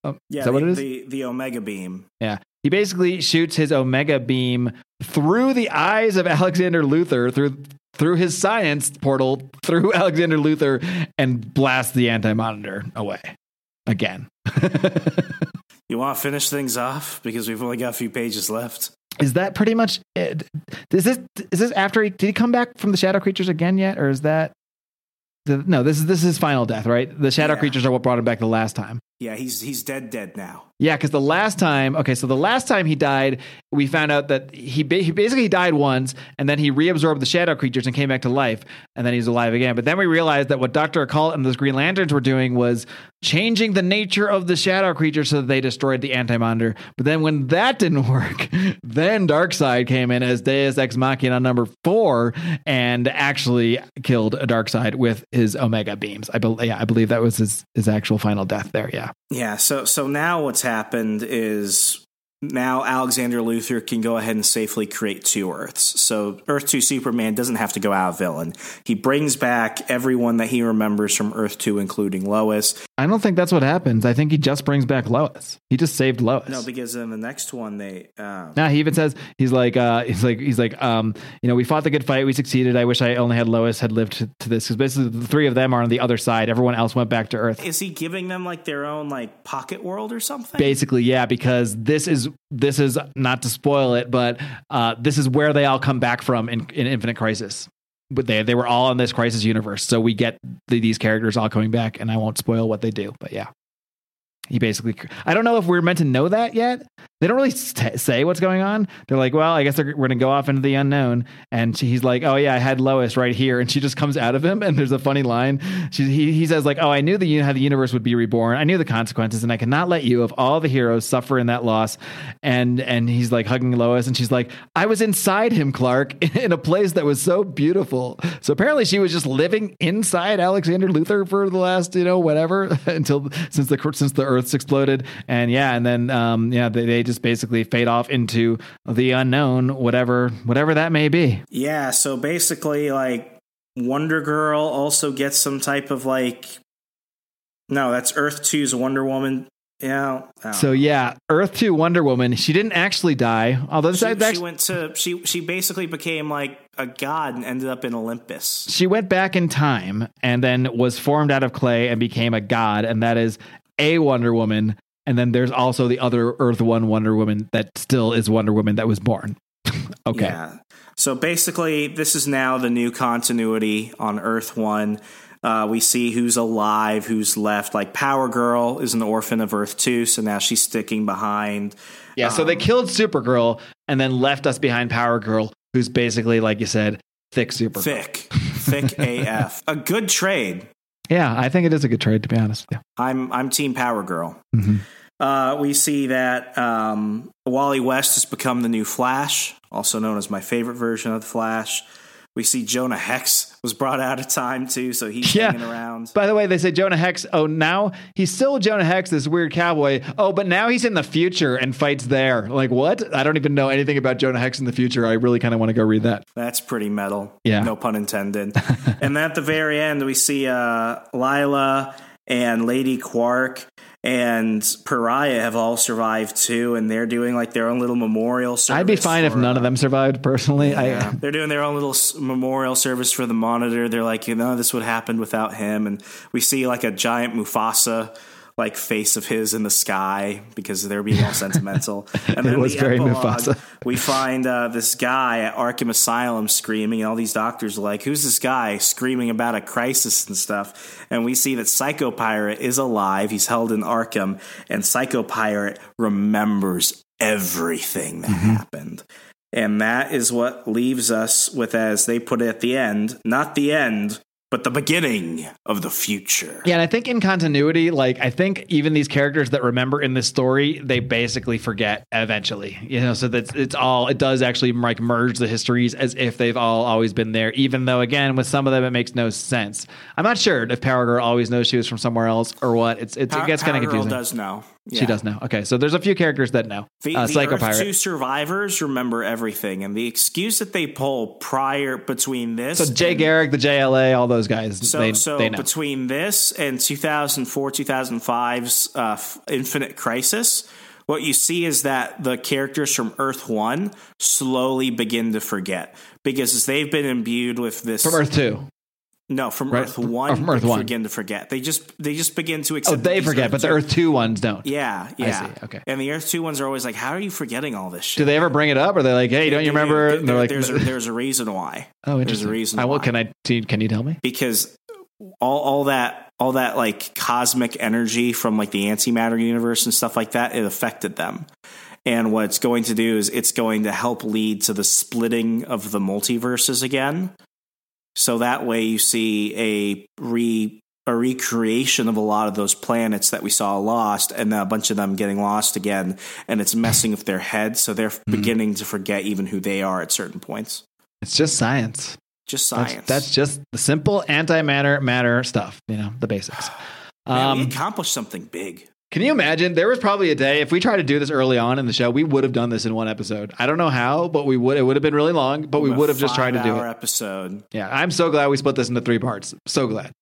[SPEAKER 2] Oh,
[SPEAKER 3] yeah,
[SPEAKER 2] is that
[SPEAKER 3] the,
[SPEAKER 2] what it is?
[SPEAKER 3] The, the Omega Beam.
[SPEAKER 2] Yeah. He basically shoots his Omega beam through the eyes of Alexander Luthor through through his science portal through Alexander Luthor, and blast the anti-monitor away again.
[SPEAKER 3] You want to finish things off because we've only got a few pages left.
[SPEAKER 2] is that pretty much it? Is this is this after he did he come back from the shadow creatures again yet or is that the, no, this is this is his final death, right? The shadow
[SPEAKER 3] Yeah.
[SPEAKER 2] creatures are what brought him back the last time.
[SPEAKER 3] Yeah, he's he's dead, dead now.
[SPEAKER 2] Yeah, because the last time, okay, so the last time he died, we found out that he, he basically died once, and then he reabsorbed the shadow creatures and came back to life, and then he's alive again. But then we realized that what Doctor Occult and those Green Lanterns were doing was changing the nature of the shadow creatures so that they destroyed the Anti Monitor. But then when that didn't work, then Darkseid came in as Deus Ex Machina number four and actually killed Darkseid with his Omega beams. I, yeah, I believe that was his, his actual final death there. Yeah.
[SPEAKER 3] Yeah, so so now what's happened is now Alexander Luthor can go ahead and safely create two Earths. So Earth 2 Superman doesn't have to go out of villain. He brings back everyone that he remembers from Earth 2 including Lois.
[SPEAKER 2] I don't think that's what happens. I think he just brings back Lois. He just saved Lois.
[SPEAKER 3] No, because in the next one they um,
[SPEAKER 2] now he even says he's like uh he's like he's like um you know we fought the good fight we succeeded I wish I only had Lois had lived to, to this because basically the three of them are on the other side everyone else went back to Earth
[SPEAKER 3] is he giving them like their own like pocket world or something?
[SPEAKER 2] basically yeah because this is this is not to spoil it but uh this is where they all come back from in, in Infinite Crisis. But they they were all in this Crisis universe so we get the, these characters all coming back and I won't spoil what they do but yeah he basically i don't know if we're meant to know that yet. They don't really say what's going on. They're like well i guess we're gonna go off into the unknown. And she, he's like oh yeah i had lois right here. And she just comes out of him and there's a funny line. She, he, he says like oh i knew the how the universe would be reborn. I knew the consequences and i cannot let you of all the heroes suffer in that loss. And and he's like hugging lois and she's like i was inside him clark in a place that was so beautiful. So apparently she was just living inside alexander luthor for the last you know whatever until since the since the earth's exploded and yeah and then um yeah they, they just basically fade off into the unknown whatever whatever that may be
[SPEAKER 3] Yeah, so basically, like Wonder Girl also gets some type of like. No, that's Earth 2's Wonder Woman. Yeah.
[SPEAKER 2] So
[SPEAKER 3] know.
[SPEAKER 2] yeah earth 2 wonder woman she didn't actually die although
[SPEAKER 3] she,
[SPEAKER 2] actually,
[SPEAKER 3] she went to she she basically became like a god and ended up in Olympus.
[SPEAKER 2] she went back in time and then was formed out of clay and became a god and that is a wonder woman and then there's also the other earth 1 wonder woman that still is wonder woman that was born okay
[SPEAKER 3] Yeah. So basically, this is now the new continuity on Earth One. Uh, we see who's alive, who's left. Like Power Girl is an orphan of Earth Two, so now she's sticking behind.
[SPEAKER 2] yeah so they killed supergirl and then left us behind power girl who's basically like you said thick supergirl
[SPEAKER 3] Thick, thick AF. A good trade.
[SPEAKER 2] Yeah i think it is a good trade to be honest yeah
[SPEAKER 3] I'm I'm Team Power Girl.
[SPEAKER 2] Mhm.
[SPEAKER 3] Uh, we see that um, Wally West has become the new Flash, also known as my favorite version of the Flash. We see Jonah Hex was brought out of time too, so he's
[SPEAKER 2] Yeah.
[SPEAKER 3] hanging around.
[SPEAKER 2] By the way, they say Jonah Hex. Oh, now he's still Jonah Hex, this weird cowboy. Oh, but now he's in the future and fights there. Like what? I don't even know anything about Jonah Hex in the future. I really kind of want to go read that.
[SPEAKER 3] That's pretty metal.
[SPEAKER 2] Yeah.
[SPEAKER 3] No pun intended. and then at the very end, we see uh, Lyla and Lady Quark and Pariah have all survived too, and they're doing like their own little memorial service.
[SPEAKER 2] I'd be fine if none
[SPEAKER 3] uh,
[SPEAKER 2] of them survived. Personally,
[SPEAKER 3] Yeah.
[SPEAKER 2] I
[SPEAKER 3] They're doing their own little memorial service for the monitor. They're like, you know, this would happen without him. And we see like a giant Mufasa like face of his in the sky because they're being all sentimental. And
[SPEAKER 2] It was
[SPEAKER 3] the
[SPEAKER 2] very
[SPEAKER 3] epilogue,
[SPEAKER 2] Mufasa.
[SPEAKER 3] We find uh, this guy at Arkham Asylum screaming, and all these doctors are like, "Who's this guy screaming about a crisis and stuff?" And we see that Psycho Pirate is alive. He's held in Arkham, and Psycho Pirate remembers everything that
[SPEAKER 2] Mm-hmm.
[SPEAKER 3] happened. And that is what leaves us with, as they put it at the end, not the end, but the beginning of the future.
[SPEAKER 2] Yeah, and I think in continuity, like I think even these characters that remember in this story, they basically forget eventually. You know, so that's it's all it does actually like merge the histories as if they've all always been there. Even though again, with some of them, it makes no sense. I'm not sure if Power Girl always knows she was from somewhere else or what. It's, it's
[SPEAKER 3] Power-
[SPEAKER 2] it gets kind of
[SPEAKER 3] Power Girl does know.
[SPEAKER 2] She does know. Okay, so there's a few characters that know.
[SPEAKER 3] The,
[SPEAKER 2] uh,
[SPEAKER 3] the
[SPEAKER 2] Psycho
[SPEAKER 3] Earth
[SPEAKER 2] Pirate.
[SPEAKER 3] Two survivors remember everything, and the excuse that they pull prior between this,
[SPEAKER 2] So Jay
[SPEAKER 3] and-
[SPEAKER 2] Garrick, the JLA, all those guys.
[SPEAKER 3] So,
[SPEAKER 2] they,
[SPEAKER 3] so
[SPEAKER 2] they know.
[SPEAKER 3] between this and 2004, 2005's uh, Infinite Crisis, what you see is that the characters from Earth One slowly begin to forget because they've been imbued with this.
[SPEAKER 2] from Earth Two.
[SPEAKER 3] No, from
[SPEAKER 2] Right.
[SPEAKER 3] Earth
[SPEAKER 2] Or
[SPEAKER 3] One,
[SPEAKER 2] from Earth
[SPEAKER 3] they
[SPEAKER 2] One.
[SPEAKER 3] begin to forget. They just they just begin to
[SPEAKER 2] Oh,
[SPEAKER 3] accept.
[SPEAKER 2] they
[SPEAKER 3] that these
[SPEAKER 2] forget, but the Earth Two ones don't.
[SPEAKER 3] Yeah, yeah.
[SPEAKER 2] see, okay.
[SPEAKER 3] And the Earth Two ones are always like, "How are you forgetting all this shit?"
[SPEAKER 2] Do they ever bring it up? Or are they like, hey, don't you remember?
[SPEAKER 3] there-
[SPEAKER 2] And they're like,
[SPEAKER 3] there's a, there's a reason why.
[SPEAKER 2] oh,
[SPEAKER 3] There's
[SPEAKER 2] interesting.
[SPEAKER 3] a reason.
[SPEAKER 2] I, well,
[SPEAKER 3] why.
[SPEAKER 2] can I? Can you tell me?
[SPEAKER 3] because all all that all that like cosmic energy from like the antimatter universe and stuff like that it affected them and what it's going to do is it's going to help lead to the splitting of the multiverses again so that way you see a re a recreation of a lot of those planets that we saw lost and a bunch of them getting lost again and it's messing with their heads so they're beginning to forget even who they are at certain points
[SPEAKER 2] It's just science.
[SPEAKER 3] just science
[SPEAKER 2] that's just the simple antimatter matter stuff. You know, the basics.
[SPEAKER 3] Man, we
[SPEAKER 2] Um,
[SPEAKER 3] accomplished something big
[SPEAKER 2] can you imagine? There was probably a day if we tried to do this early on in the show, we would have done this in one episode. I don't know how, but we would. It would have been really long, but we would have just tried to do it.
[SPEAKER 3] episode.
[SPEAKER 2] Yeah, I'm so glad we split this into three parts. So glad.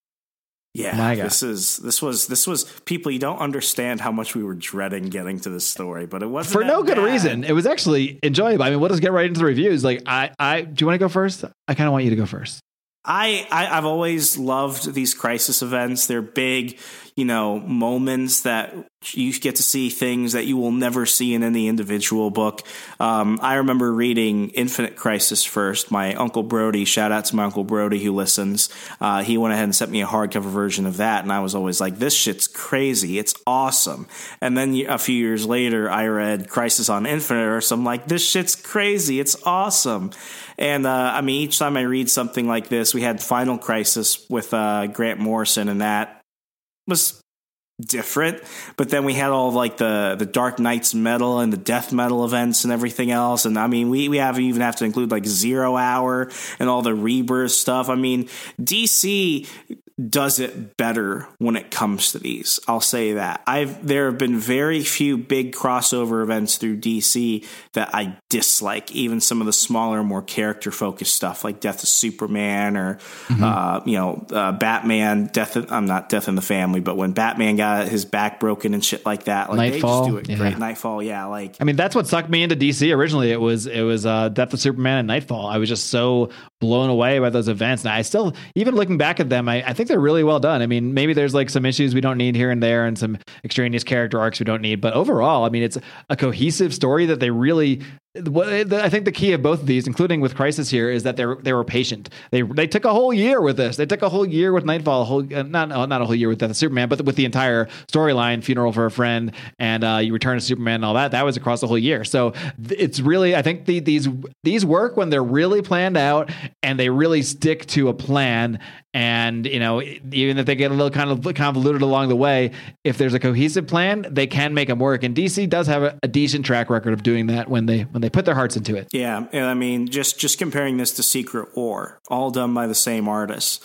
[SPEAKER 3] Yeah,
[SPEAKER 2] My God.
[SPEAKER 3] this is this was this was people. You don't understand how much we were dreading getting to this story, but it wasn't
[SPEAKER 2] For no good
[SPEAKER 3] bad.
[SPEAKER 2] reason. It was actually enjoyable. I mean, we'll just get right into the reviews. Like, I, I, do you want to go first? I kind of want you to go first.
[SPEAKER 3] I, I I've always loved these crisis events. They're big, you know, moments that you get to see things that you will never see in any individual book. Um, I remember reading Infinite Crisis first. My uncle Brody, shout out to my uncle Brody who listens. Uh, he went ahead and sent me a hardcover version of that, and I was always like, "This shit's crazy. It's awesome." And then a few years later, I read Crisis on Infinite Earths. I'm like, "This shit's crazy. It's awesome." And uh, I mean, each time I read something like this, we had Final Crisis with uh, Grant Morrison, and that was different. But then we had all like the the Dark Nights metal and the death metal events and everything else. And I mean, we we have even have to include like Zero Hour and all the rebirth stuff. I mean, DC does it better when it comes to these. I'll say that. I've there have been very few big crossover events through DC that I dislike. Even some of the smaller, more character focused stuff like Death of Superman or uh, you know uh, Batman. Death. Of, I'm not Death in the Family, but when Batman got his back broken and shit like that, like
[SPEAKER 2] Nightfall,
[SPEAKER 3] they just do it
[SPEAKER 2] yeah.
[SPEAKER 3] great. Nightfall, yeah, like
[SPEAKER 2] I mean, that's what sucked me into DC originally. It was it was uh, Death of Superman and Nightfall. I was just so blown away by those events. And I still, even looking back at them, I, I think they're really well done. I mean, maybe there's like some issues we don't need here and there, and some extraneous character arcs we don't need. But overall, I mean, it's a cohesive story that they really. I think the key of both of these, including with Crisis here, is that they they were patient. They they took a whole year with this. They took a whole year with Nightfall, a whole uh, not not a whole year with Death of Superman, but with the entire storyline, funeral for a friend, and uh, you return to Superman and all that. That was across the whole year. So it's really, I think the, these these work when they're really planned out and they really stick to a plan. And you know, even if they get a little kind of convoluted along the way, if there's a cohesive plan, they can make them work. And DC does have a, a decent track record of doing that when they when they put their hearts into it.
[SPEAKER 3] Yeah, and I mean, just just comparing this to Secret War, all done by the same artist,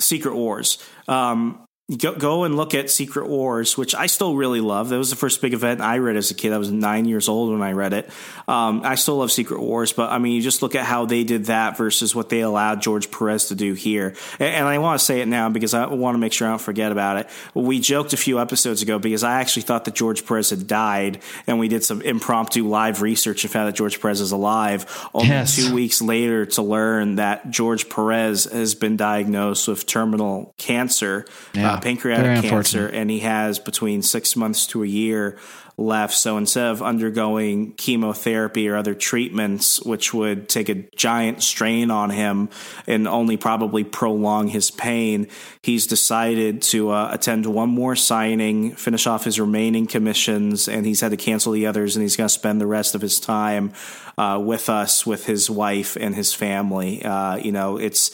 [SPEAKER 3] Secret Wars. Um, go go and look at Secret Wars, which I still really love. That was the first big event I read as a kid. I was nine years old when I read it. Um, I still love Secret Wars, but I mean, you just look at how they did that versus what they allowed George Perez to do here. And, and I want to say it now because I want to make sure I don't forget about it. We joked a few episodes ago because I actually thought that George Perez had died, and we did some impromptu live research and found that George Perez is alive. Only
[SPEAKER 2] Yes.
[SPEAKER 3] two weeks later to learn that George Perez has been diagnosed with terminal cancer
[SPEAKER 2] Yeah.
[SPEAKER 3] uh, pancreatic cancer, and he has between six months to a year left. So instead of undergoing chemotherapy or other treatments, which would take a giant strain on him and only probably prolong his pain, he's decided to uh, attend one more signing, finish off his remaining commissions, and he's had to cancel the others, and he's going to spend the rest of his time uh, with us, with his wife and his family. Uh, you know, it's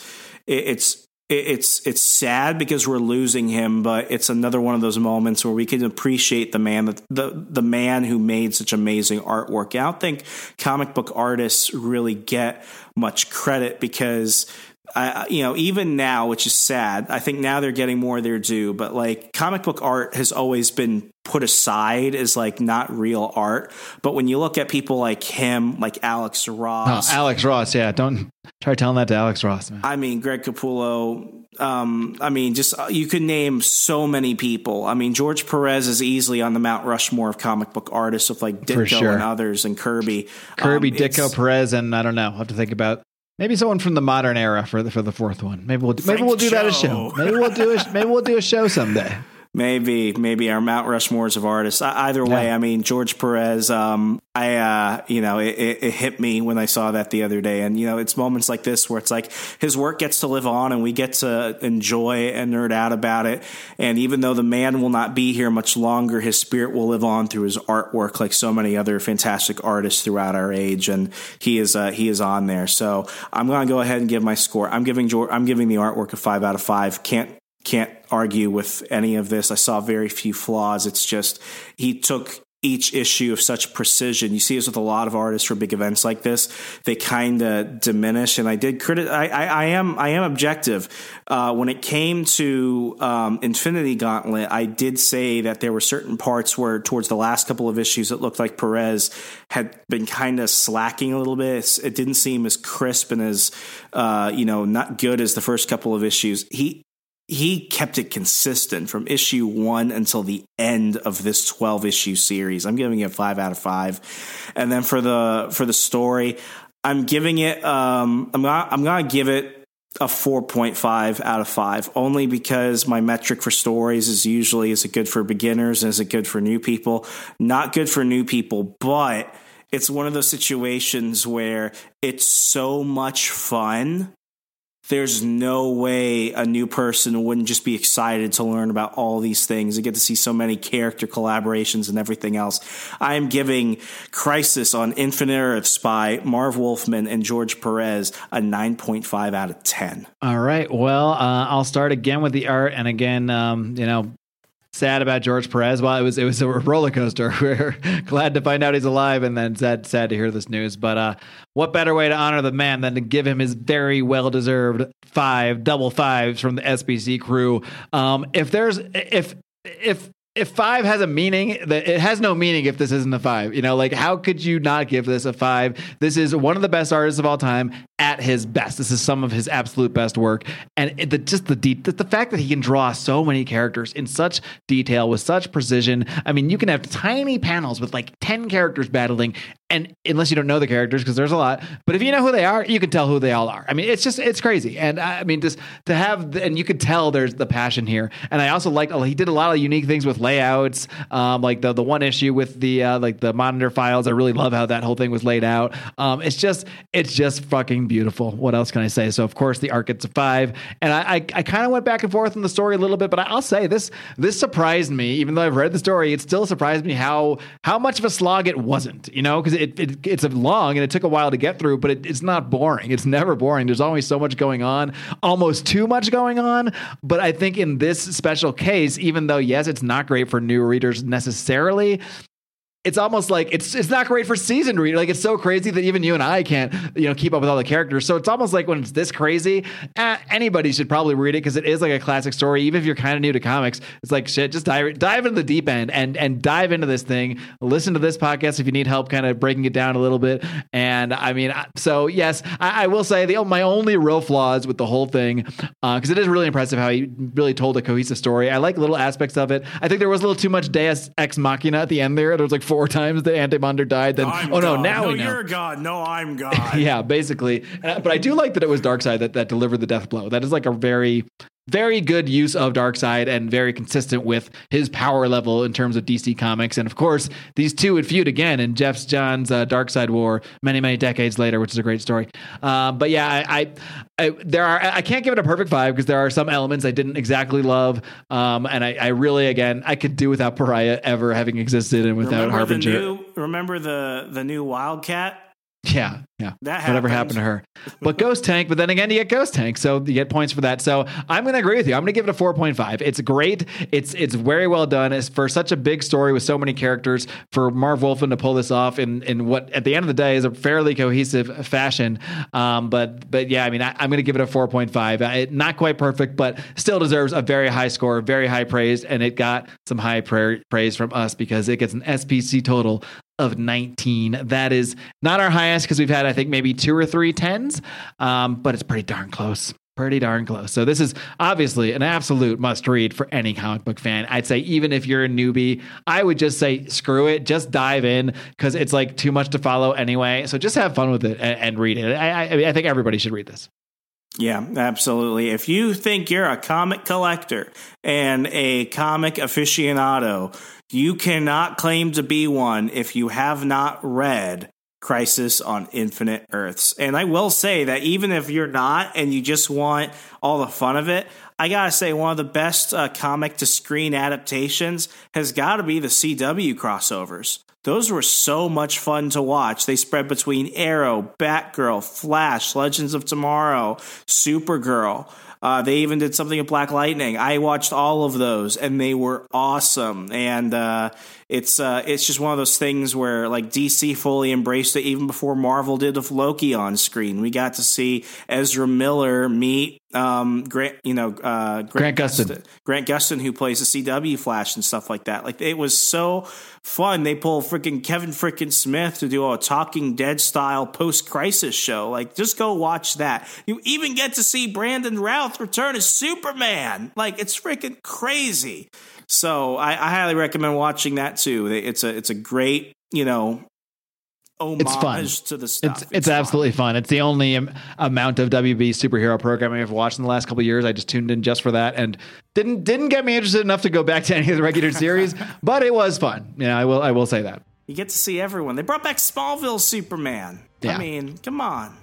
[SPEAKER 3] it's it- it's it's sad because we're losing him, but it's another one of those moments where we can appreciate the man that the the man who made such amazing artwork. I don't think comic book artists really get much credit because I, you know, even now, which is sad, I think now they're getting more of their due. But like comic book art has always been put aside as like not real art. But when you look at people like him, like Alex
[SPEAKER 2] Oh,
[SPEAKER 3] Ross,
[SPEAKER 2] Alex Ross, yeah. Don't try telling that to Alex Ross, man.
[SPEAKER 3] I mean, Greg Capullo. Um, I mean, just uh, you could name so many people. I mean, George Perez is easily on the Mount Rushmore of comic book artists with like Ditko
[SPEAKER 2] sure.
[SPEAKER 3] and others, and Kirby.
[SPEAKER 2] Kirby,
[SPEAKER 3] Um,
[SPEAKER 2] Ditko, Perez, and I don't know. I'll have to think about maybe someone from the modern era for the for the fourth one. Maybe we'll do, maybe
[SPEAKER 3] Frank
[SPEAKER 2] we'll do that a show. Maybe we'll do a maybe we'll do a show someday.
[SPEAKER 3] Maybe, maybe our Mount Rushmores of artists. Either way,
[SPEAKER 2] Yeah.
[SPEAKER 3] I mean, George Perez. Um, I, uh, you know, it, it, it hit me when I saw that the other day, and you know, it's moments like this where it's like his work gets to live on, and we get to enjoy and nerd out about it. And even though the man will not be here much longer, his spirit will live on through his artwork, like so many other fantastic artists throughout our age. And he is, uh, he is on there. So I'm going to go ahead and give my score. I'm giving George, I'm giving the artwork a five out of five. Can't can't argue with any of this. I saw very few flaws. It's just he took each issue of such precision. You see this with a lot of artists for big events like this. They kind of diminish. And I did credit. I, I, I am I am objective. Uh, when it came to um, Infinity Gauntlet, I did say that there were certain parts where towards the last couple of issues, it looked like Perez had been kind of slacking a little bit. It didn't seem as crisp and as uh, you know not good as the first couple of issues. He he kept it consistent from issue one until the end of this 12 issue series. I'm giving it five out of five. And then for the, for the story, I'm giving it, um, I'm not, I'm going to give it a 4.5 out of 5 only because my metric for stories is usually is it good for beginners is it good for new people not good for new people but it's one of those situations where it's so much fun there's no way a new person wouldn't just be excited to learn about all these things and get to see so many character collaborations and everything else. I am giving Crisis on Infinite Earths by Marv Wolfman and George Perez a 9.5 out of 10.
[SPEAKER 2] All right. Well, uh, I'll start again with the art, and again, um, you know, sad about George Perez. Well, it was it was a roller coaster. We're glad to find out he's alive, and then sad sad to hear this news. But uh, what better way to honor the man than to give him his very well deserved five double fives from the SPC crew? Um, if there's if if if five has a meaning, that it has no meaning if this isn't a five. You know, like how could you not give this a five? This is one of the best artists of all time at his best. This is some of his absolute best work, and it, the, just the, de- the fact that he can draw so many characters in such detail with such precision. I mean, you can have tiny panels with like ten characters battling, and unless you don't know the characters, because there's a lot, but if you know who they are, you can tell who they all are. I mean, it's just it's crazy, and I mean, just to have the, and you could tell there's the passion here. And I also liked he did a lot of unique things with layouts, um, like the the one issue with the uh, like the monitor files. I really love how that whole thing was laid out. Um, it's just it's just fucking beautiful. What else can I say? So of course the arc gets a five, and I I, I kind of went back and forth in the story a little bit, but I'll say this this surprised me. Even though I've read the story, it still surprised me how how much of a slog it wasn't. You know, because it, it it's long and it took a while to get through, but it, it's not boring. It's never boring. There's always so much going on, almost too much going on. But I think in this special case, even though yes, it's not great for new readers necessarily, it's almost like it's it's not great for seasoned reader. Like it's so crazy that even you and I can't you know keep up with all the characters. So it's almost like when it's this crazy, eh, anybody should probably read it because it is like a classic story. Even if you're kind of new to comics, it's like shit. Just dive dive into the deep end and and dive into this thing. Listen to this podcast if you need help, kind of breaking it down a little bit. And I mean, so yes, I, I will say the my only real flaws with the whole thing because it is really impressive how he really told a cohesive story. I like little aspects of it. I think there was a little too much Deus Ex Machina at the end there. There was like four times the Anti-Monitor died. Then oh no, now we know.
[SPEAKER 3] You're God. No, I'm God.
[SPEAKER 2] yeah, basically. But I do like that it was Darkseid that, that delivered the death blow. That is like a very very good use of Darkseid and very consistent with his power level in terms of DC Comics. And of course, these two would feud again in Jeff's John's uh, Darkseid War many, many decades later, which is a great story. Uh, but yeah, I, I, I, there are I can't give it a perfect five because there are some elements I didn't exactly love, um, and I, I, really again I could do without Pariah ever having existed and without
[SPEAKER 3] remember
[SPEAKER 2] Harbinger.
[SPEAKER 3] The new, remember the the new Wildcat?
[SPEAKER 2] Yeah, yeah.
[SPEAKER 3] That
[SPEAKER 2] Whatever
[SPEAKER 3] happened.
[SPEAKER 2] happened to her. But Ghost Tank, but then again, you get Ghost Tank, so you get points for that. So I'm going to agree with you. I'm going to give it a 4.5. It's great. It's it's very well done. It's for such a big story with so many characters. For Marv Wolfman to pull this off in in what at the end of the day is a fairly cohesive fashion. Um, but but yeah, I mean, I, am going to give it a 4.5. Uh, not quite perfect, but still deserves a very high score, very high praise, and it got some high pra- praise from us because it gets an SPC total of 19. That is not our highest because we've had, I think, maybe two or three tens, um, but it's pretty darn close. Pretty darn close. So, this is obviously an absolute must read for any comic book fan. I'd say, even if you're a newbie, I would just say, screw it, just dive in because it's like too much to follow anyway. So, just have fun with it and, and read it. I, I, I think everybody should read this.
[SPEAKER 3] Yeah, absolutely. If you think you're a comic collector and a comic aficionado, you cannot claim to be one if you have not read Crisis on Infinite Earths. And I will say that even if you're not and you just want all the fun of it, I gotta say, one of the best uh, comic to screen adaptations has got to be the CW crossovers. Those were so much fun to watch. They spread between Arrow, Batgirl, Flash, Legends of Tomorrow, Supergirl. Uh, they even did something with Black Lightning. I watched all of those, and they were awesome. And uh, it's uh, it's just one of those things where like DC fully embraced it even before Marvel did with Loki on screen. We got to see Ezra Miller meet um, Grant, you know, uh,
[SPEAKER 2] Grant Gustin.
[SPEAKER 3] Grant Gustin, who plays the CW Flash and stuff like that. Like it was so fun. They pull freaking Kevin freaking Smith to do a Talking Dead style post crisis show. Like just go watch that. You even get to see Brandon Routh return as Superman. Like it's freaking crazy. So I, I highly recommend watching that too. It's a it's a great you know homage
[SPEAKER 2] It's fun.
[SPEAKER 3] to the stuff.
[SPEAKER 2] It's, it's, absolutely fun. It's the only am- amount of WB superhero programming I've watched in the last couple of years. I just tuned in just for that and didn't didn't get me interested enough to go back to any of the regular series, but it was fun. Yeah, I will I will say that.
[SPEAKER 3] You get to see everyone. They brought back Smallville Superman.
[SPEAKER 2] Yeah.
[SPEAKER 3] I mean, come on.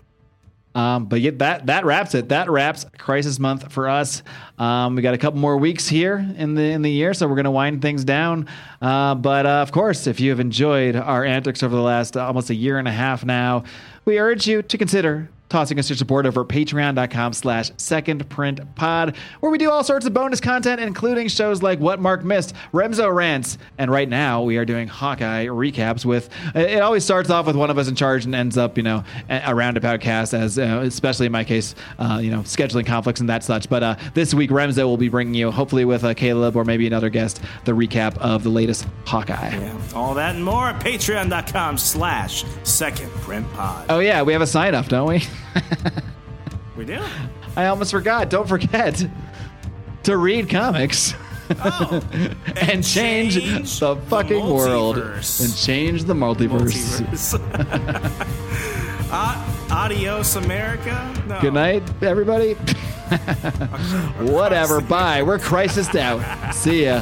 [SPEAKER 2] Um, but yeah, that that wraps it. That wraps Crisis Month for us. Um, we got a couple more weeks here in the in the year, so we're going to wind things down. Uh, but uh, of course, if you have enjoyed our antics over the last almost a year and a half now, we urge you to consider tossing us your support over at patreon.com slash second print pod where we do all sorts of bonus content including shows like what mark missed remzo rants and right now we are doing hawkeye recaps with it always starts off with one of us in charge and ends up you know a roundabout cast as uh, especially in my case uh, you know scheduling conflicts and that such but uh, this week remzo will be bringing you hopefully with uh, caleb or maybe another guest the recap of the latest hawkeye
[SPEAKER 3] Yeah. All that and more at patreon.com slash second print pod.
[SPEAKER 2] oh yeah we have a sign up don't we
[SPEAKER 3] We do?
[SPEAKER 2] I almost forgot. Don't forget to read comics.
[SPEAKER 3] Oh.
[SPEAKER 2] and change,
[SPEAKER 3] change
[SPEAKER 2] the
[SPEAKER 3] the
[SPEAKER 2] fucking world and change the multiverse.
[SPEAKER 3] Multiverse. uh, adios, America. No.
[SPEAKER 2] Good night, everybody. Whatever. Bye. We're crisis out. See ya.